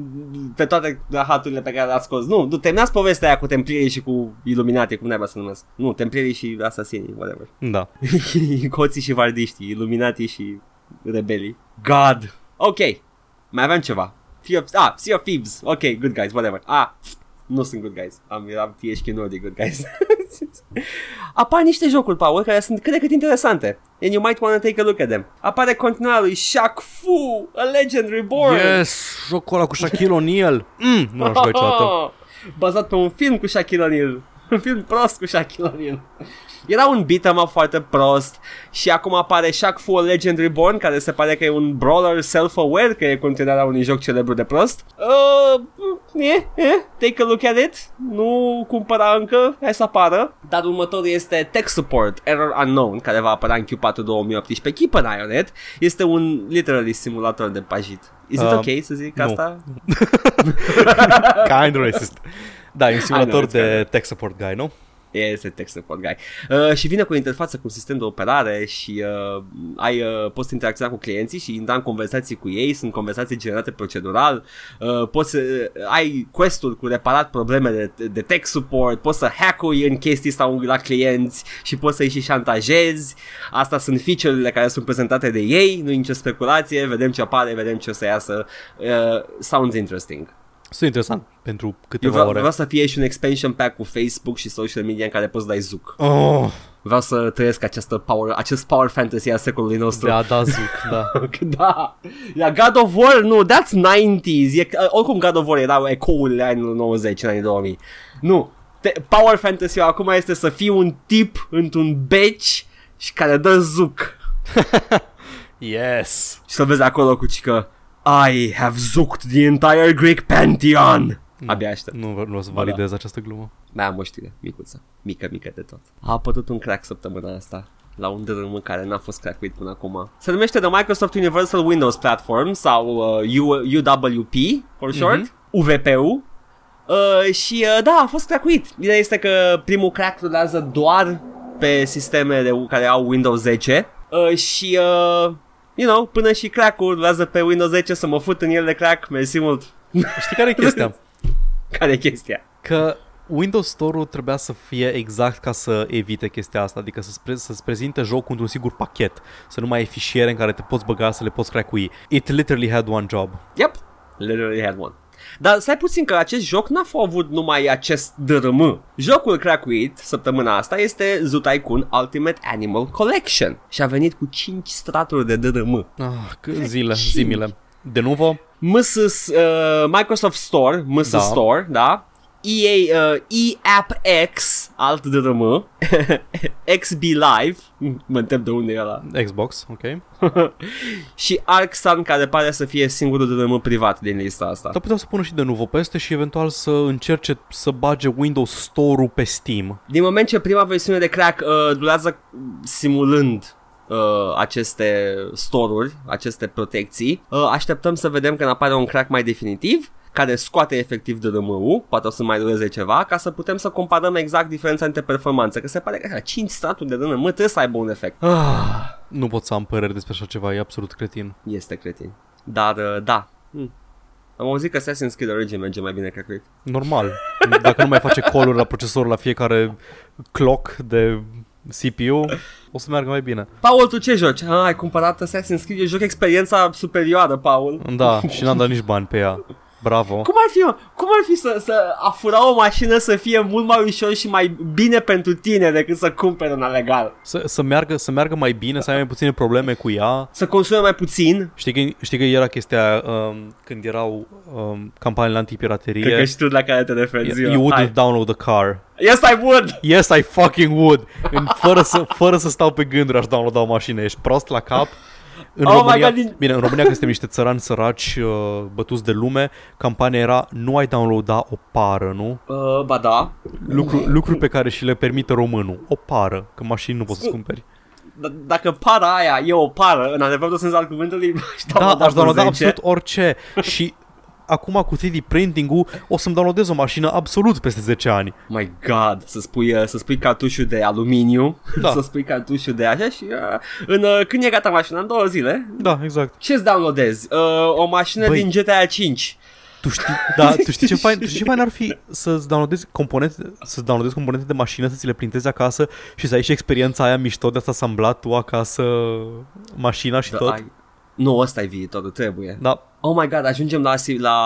pe toate haturile pe care le-ați scos. Nu, nu, terminați povestea aia cu templierii și cu iluminati, cum naiba să numesc. Nu, templierii și asasinii, whatever. Da. Coții și vardiștii, iluminati și rebelii. God! Ok, mai aveam ceva. Sea of, ah, Sea of Thieves. Ok, good guys, whatever. Ah, nu sunt good guys. Am, eram THQ Nordic good guys. Apar niște jocuri, Paul, care sunt cât de cât interesante. And you might want to take a look at them. Apare continuarea lui Shaq Fu, A Legend Reborn. Yes! Jocul ăla cu Shaquille O'Neal. Mm, nu am jucat niciodată. Bazat pe un film cu Shaquille O'Neal. Un film prost cu Shaquille O'Neal. Era un beat'em up foarte prost și acum apare Shaq Fu A Legend Reborn care se pare că e un brawler self-aware că e continuarea unui joc celebru de prost. Uh, eh, eh, take a look at it. Nu cumpăra încă, hai să apară. Dar următorul este Tech Support Error Unknown care va apărea în Q4 2018. Keep an eye on it. Este un literally simulator de pajit. Is it Uh, ok să zic nu. asta? Kind racist. Da, e un simulator it's de tech support guy, nu? Este text support guy. Uh, și vine cu o interfață cu sistem de operare și uh, ai, uh, poți să interacționa cu clienții și intra în conversații cu ei, sunt conversații generate procedural, uh, poți să uh, ai quest-uri cu reparat probleme de, de tech support, poți să hack-ui în chestii sau la clienți și poți să-i și șantajezi. Asta sunt feature-urile care sunt prezentate de ei, nu e nicio speculație, vedem ce apare, vedem ce o să iasă. Uh, sounds interesting. Sunt interesant pentru Eu câteva vreau, ore. vreau să fie și un expansion pack cu Facebook și social media în care poți să dai zuc. Oh, Vreau să trăiesc această power, acest power fantasy al secolului nostru. da, da, zuc, da. da. La God of War, nu, that's 90s. E, oricum God of War erau ecourile anilor 90, în anii 2000. Nu. Te, power fantasy acum este să fii un tip într-un beci și care dă zuc. Yes. Și să vezi acolo cu cică I have zucked the entire Greek pantheon. Abia aștept. Nu, nu o să Ba da. validez această glumă. Mai am o știre micuță, mică, mică de tot. A apărut un crack săptămâna asta la un dărâm care n-a fost crackuit până acum. Se numește The Microsoft Universal Windows Platform sau uh, U- UWP for short, Mhm. UVP-ul. Uh, și uh, da, a fost crackuit. Ideea este că primul crack rulează doar pe sistemele care au Windows 10 uh, și uh, you know, până și crack-ul rulează pe Windows 10 să mă fut în el de crack, mersi mult. Știi care e chestia? care e chestia? Că Windows Store-ul trebuia să fie exact ca să evite chestia asta, adică să-ți, pre- să-ți prezinte jocul într-un singur pachet, să nu mai ai fișiere în care te poți băga să le poți crackui. It literally had one job. Yep, literally had one. Dar stai puțin că acest joc n-a f- avut numai acest DRM. Jocul cracuit săptămâna asta este Zoo Tycoon Ultimate Animal Collection și a venit cu 5 straturi de DRM. Ah, cât zile, zimile. De nuvo, MS uh, Microsoft Store, MS Da. Store, da? EA, uh, EAP X, alt DRM, XB Live, mă întreb de unde e ăla, Xbox, ok. și Arc Sun, care pare să fie singurul DRM privat din lista asta. Dar puteau să pună și de nuvo peste și eventual să încerce să bage Windows Store-ul pe Steam. Din moment ce prima versiune de crack uh, durează simulând uh, aceste storuri, aceste protecții, uh, așteptăm să vedem când apare un crack mai definitiv care scoate efectiv de ul poate o să mai dureze ceva, ca să putem să comparăm exact diferența între performanțe, că se pare că 5 straturi de DRM trebuie să aibă un efect. Ah, Nu pot să am păreri despre așa ceva, e absolut cretin. este cretin. Dar, uh, da. Hmm. Am auzit că Assassin's Creed Origin merge mai bine ca cred. Normal. Dacă nu mai face call la procesor la fiecare clock de CPU, o să meargă mai bine. Paul, tu ce joci? Ah, ai cumpărat Assassin's Creed? Eu joc experiența superioară, Paul. Da, și n-am dat nici bani pe ea. Bravo. Cum ar fi, mă? Cum ar fi să, să a fura o mașină să fie mult mai ușor și mai bine pentru tine decât să cumperi una legal? Să, să, meargă, să meargă mai bine, să ai mai puține probleme cu ea. Să consume mai puțin? Știi că, știi că era chestia um, când erau um, campaniile antipiraterie. Cred că știu la care te referi. You, you wouldn't download the car. Yes, I would! Yes, I fucking would. În, fără, să, fără să stau pe gânduri aș downloada o mașină. Ești prost la cap. În Oh my România, God, din- Bine, în România că suntem niște țărani săraci uh, bătuți de lume, campania era nu ai downloada o pară, nu? Uh, ba da. Lucru, lucruri pe care și le permite românul. O pară, că mașini nu poți să cumperi. D- dacă para aia e o pară, în adevărul sens al cuvântului, aș Da, downloada aș downloada vreo 10. absolut orice. și acum cu 3D printing-ul o să-mi downloadez o mașină absolut peste 10 ani. My god, să spui, uh, să spui cartușul de aluminiu, Da. să spui cartușul de așa și uh, în, uh, când e gata mașina, în două zile, Da, exact. ce-ți downloadezi? Uh, o mașină Băi. din GTA 5. Tu știi, da, tu știi ce fain, tu știi ce fain ar fi să-ți downloadezi componente, să downloadezi componente de mașină, să ți le printezi acasă și să ai și experiența aia mișto de asta asamblat tu acasă mașina și Da, tot. ai- Nu, ăsta e viitorul, trebuie. Da, Oh my god, ajungem la, asi- la,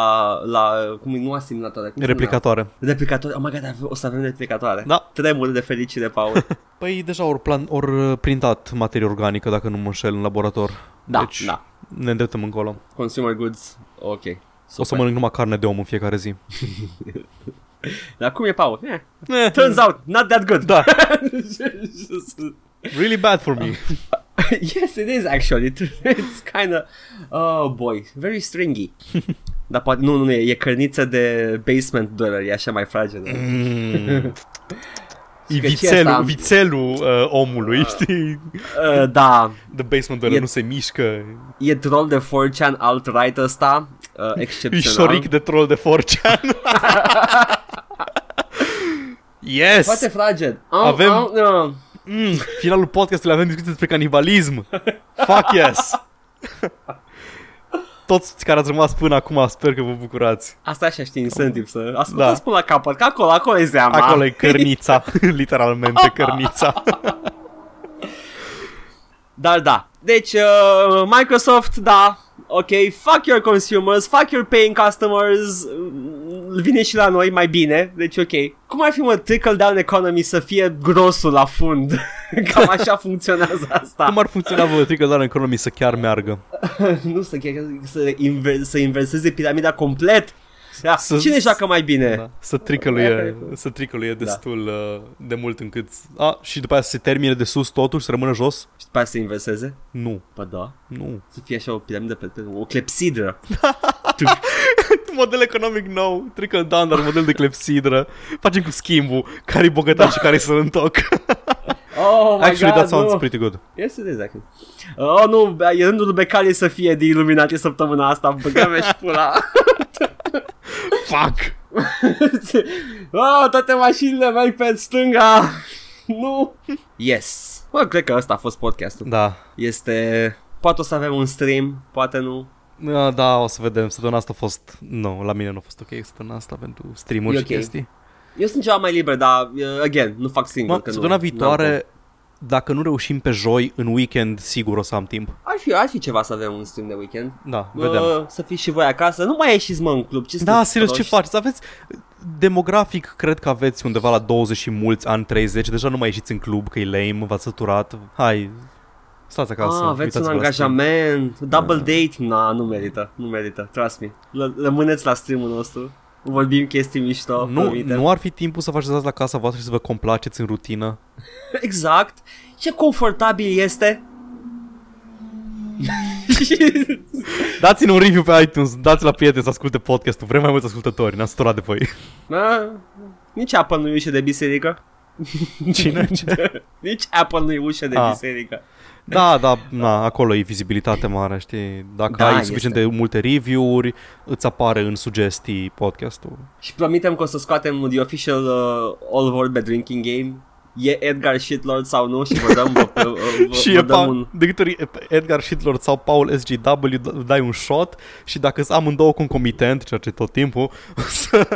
la cum e, nu asimilatoare, cum se replicatoare. numea? Replicatoare, oh my god, ave- o să avem replicatoare. Da. Tremur de fericire, Paul. Păi deja ori, plan, ori uh, printat materie organică, dacă nu mă înșel, în laborator. Da, deci da. ne îndreptăm încolo. Consumer goods, ok. Super. O să mănânc numai carne de om în fiecare zi. Dar cum e, Paul? Eh, Eh, turns out, not that good. Da, really bad for me. yes, it is actually. It's kind of, oh boy, very stringy. Dar poate, nu, nu, nu, e, e cărniță de basement dweller, e așa mai fragedă. Mm. E că ce vițelul, asta- vițelul uh, omului, știi? Uh, da, The basement E- door nu se mișcă. e troll de 4chan alt-right ăsta, uh, E excepțional. șoric de troll de forcean. yes! Foarte fraged. Oh, Avem- Oh, no. Mm, finalul podcastului avem discuții despre canibalism. Fuck yes! Toți care ați rămas până acum sper că vă bucurați. Asta așa știi incentive să ascultați Da. până la capăt, că acolo, acolo e zeama. Acolo e cărnița, literalmente cărnița. Dar da. Deci, uh, Microsoft, da, ok, fuck your consumers, fuck your paying customers, uh, vine și la noi mai bine, deci ok. Cum ar fi, mă, trickle-down economy să fie grosul la fund? Cam așa funcționează asta. Cum ar funcționa vă trickle down economy să chiar meargă? nu să, chiar, să, inver, să inverseze piramida complet. Da. Să- Cine joacă mai bine? Da, să tricăluie, să tricăluie destul uh, de mult încât... A, și după aia să se termine de sus totul și să rămână jos? Și după aia să inverseze? Nu, Pă da. nu. Să fie așa o piramidă pe, pe o clepsidră. model economic nou, trickle down, dar model de clepsidră. Facem cu schimbul, care-i bogătar și care-i sănătoc. Oh my Actually, God, that sounds nu. pretty good. Yes, it is, actually. Oh, nu, e rândul lui Becali să fie de Illuminati săptămâna asta, băgă și pula. Fuck! oh, toate mașinile merg pe stânga. nu. Yes. Bă, cred că ăsta a fost podcastul. Da. Este... Poate o să avem un stream, poate nu. Da, Da, o să vedem. Săptămâna asta a fost... Nu, la mine nu a fost ok săptămâna asta pentru stream-uri E și ok. chestii. Eu sunt ceva mai liber, dar, uh, again, nu fac singur. Mă, că săptămâna nu, viitoare dacă nu reușim pe joi, în weekend, sigur o să am timp. Ar fi, ar fi ceva să avem un stream de weekend. Da, vedem. Uh, să fiți și voi acasă. Nu mai ieșiți mă în club. Ce Da, sunteți serios, ce proști? faceți? Aveți, demografic, cred că aveți undeva la 20 și mulți ani 30, deja nu mai ieșiți în club, că e lame, v-ați săturat. Hai, stați acasă. Ah, aveți un uitați-vă la stream. angajament, double date, na, nu merită, nu merită, trust me. L- rămâneți la streamul nostru, vorbim chestii mișto, Nu, promitem. nu ar fi timpul să vă așezați la casa voastră și să vă complaceți în rutină? Exact, ce confortabil este. Dați-ne un review pe iTunes, dați la prieteni să asculte podcastul, vrem mai mulți ascultători, ne-am săturat de voi. Na, nici Apple nu e ușă de biserică. Cine? Nici Apple nu e ușă de Ah. biserică. Da, da, na, acolo e vizibilitate mare, știi? Dacă Da, ai suficient este. de multe review-uri, îți apare în sugestii podcastul. Și promitem că o să scoatem the official uh, all vorbe drinking game. E Edgar Shitlord sau nu și vă dăm, vă, vă, vă, și vă e dăm pa- un... de câte ori e Edgar Shitlord sau Paul SGW d- dai un shot și dacă sunt amândouă concomitent, ceea ce tot timpul, o să,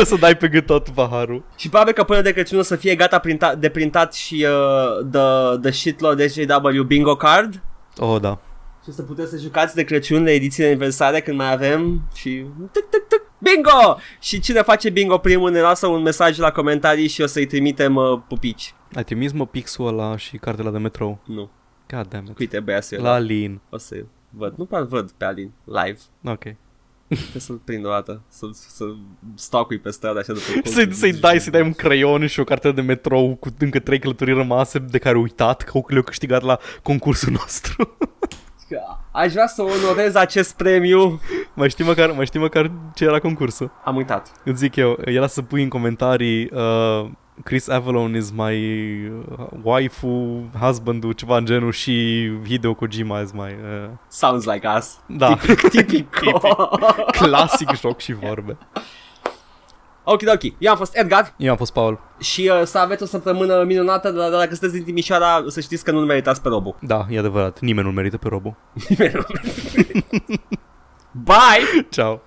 o să dai pe gât tot paharul. Și probabil că până de Crăciun o să fie gata printa, de printat și uh, the, the Shitlord SJW bingo card. Oh, da. Și o să puteți să jucați de Crăciun la edițiile aniversare când mai avem și tic, tic, tic, bingo! Și cine face bingo primul ne lasă un mesaj la comentarii și o să-i trimitem uh, pupici. Ai trimis mă pixul ăla și cartela de metrou. Nu, God damn it. cui trebuia să La Alin. O să văd, nu prea văd pe Alin live. Ok. Trebuie să-l prind o dată, să-l, să stalkui pe stradă așa după cum- Să-i, să-i dai, să-i dai un creion și o carte de metrou cu încă trei călătorii rămase de care a uitat că le-au câștigat la concursul nostru. Aș vrea să onorez acest premiu. mai știi măcar, mai știi măcar ce era concursul? Am uitat. Îți zic eu, era să pui în comentarii uh, Chris Avalon is my uh, waifu, husband ceva în genul și Hideo Kojima is my... Uh, Sounds like us. da, Tipic, tipic. clasic joc și vorbe. Ok, ok. Eu am fost Edgar Eu am fost Paul. și uh, să aveți o săptămână minunată, dar dar dacă sunteți din Timișoara, să știți că nu meritați pe robu. Da, e adevărat, nimeni nu merită pe robo. Bye! Ciao.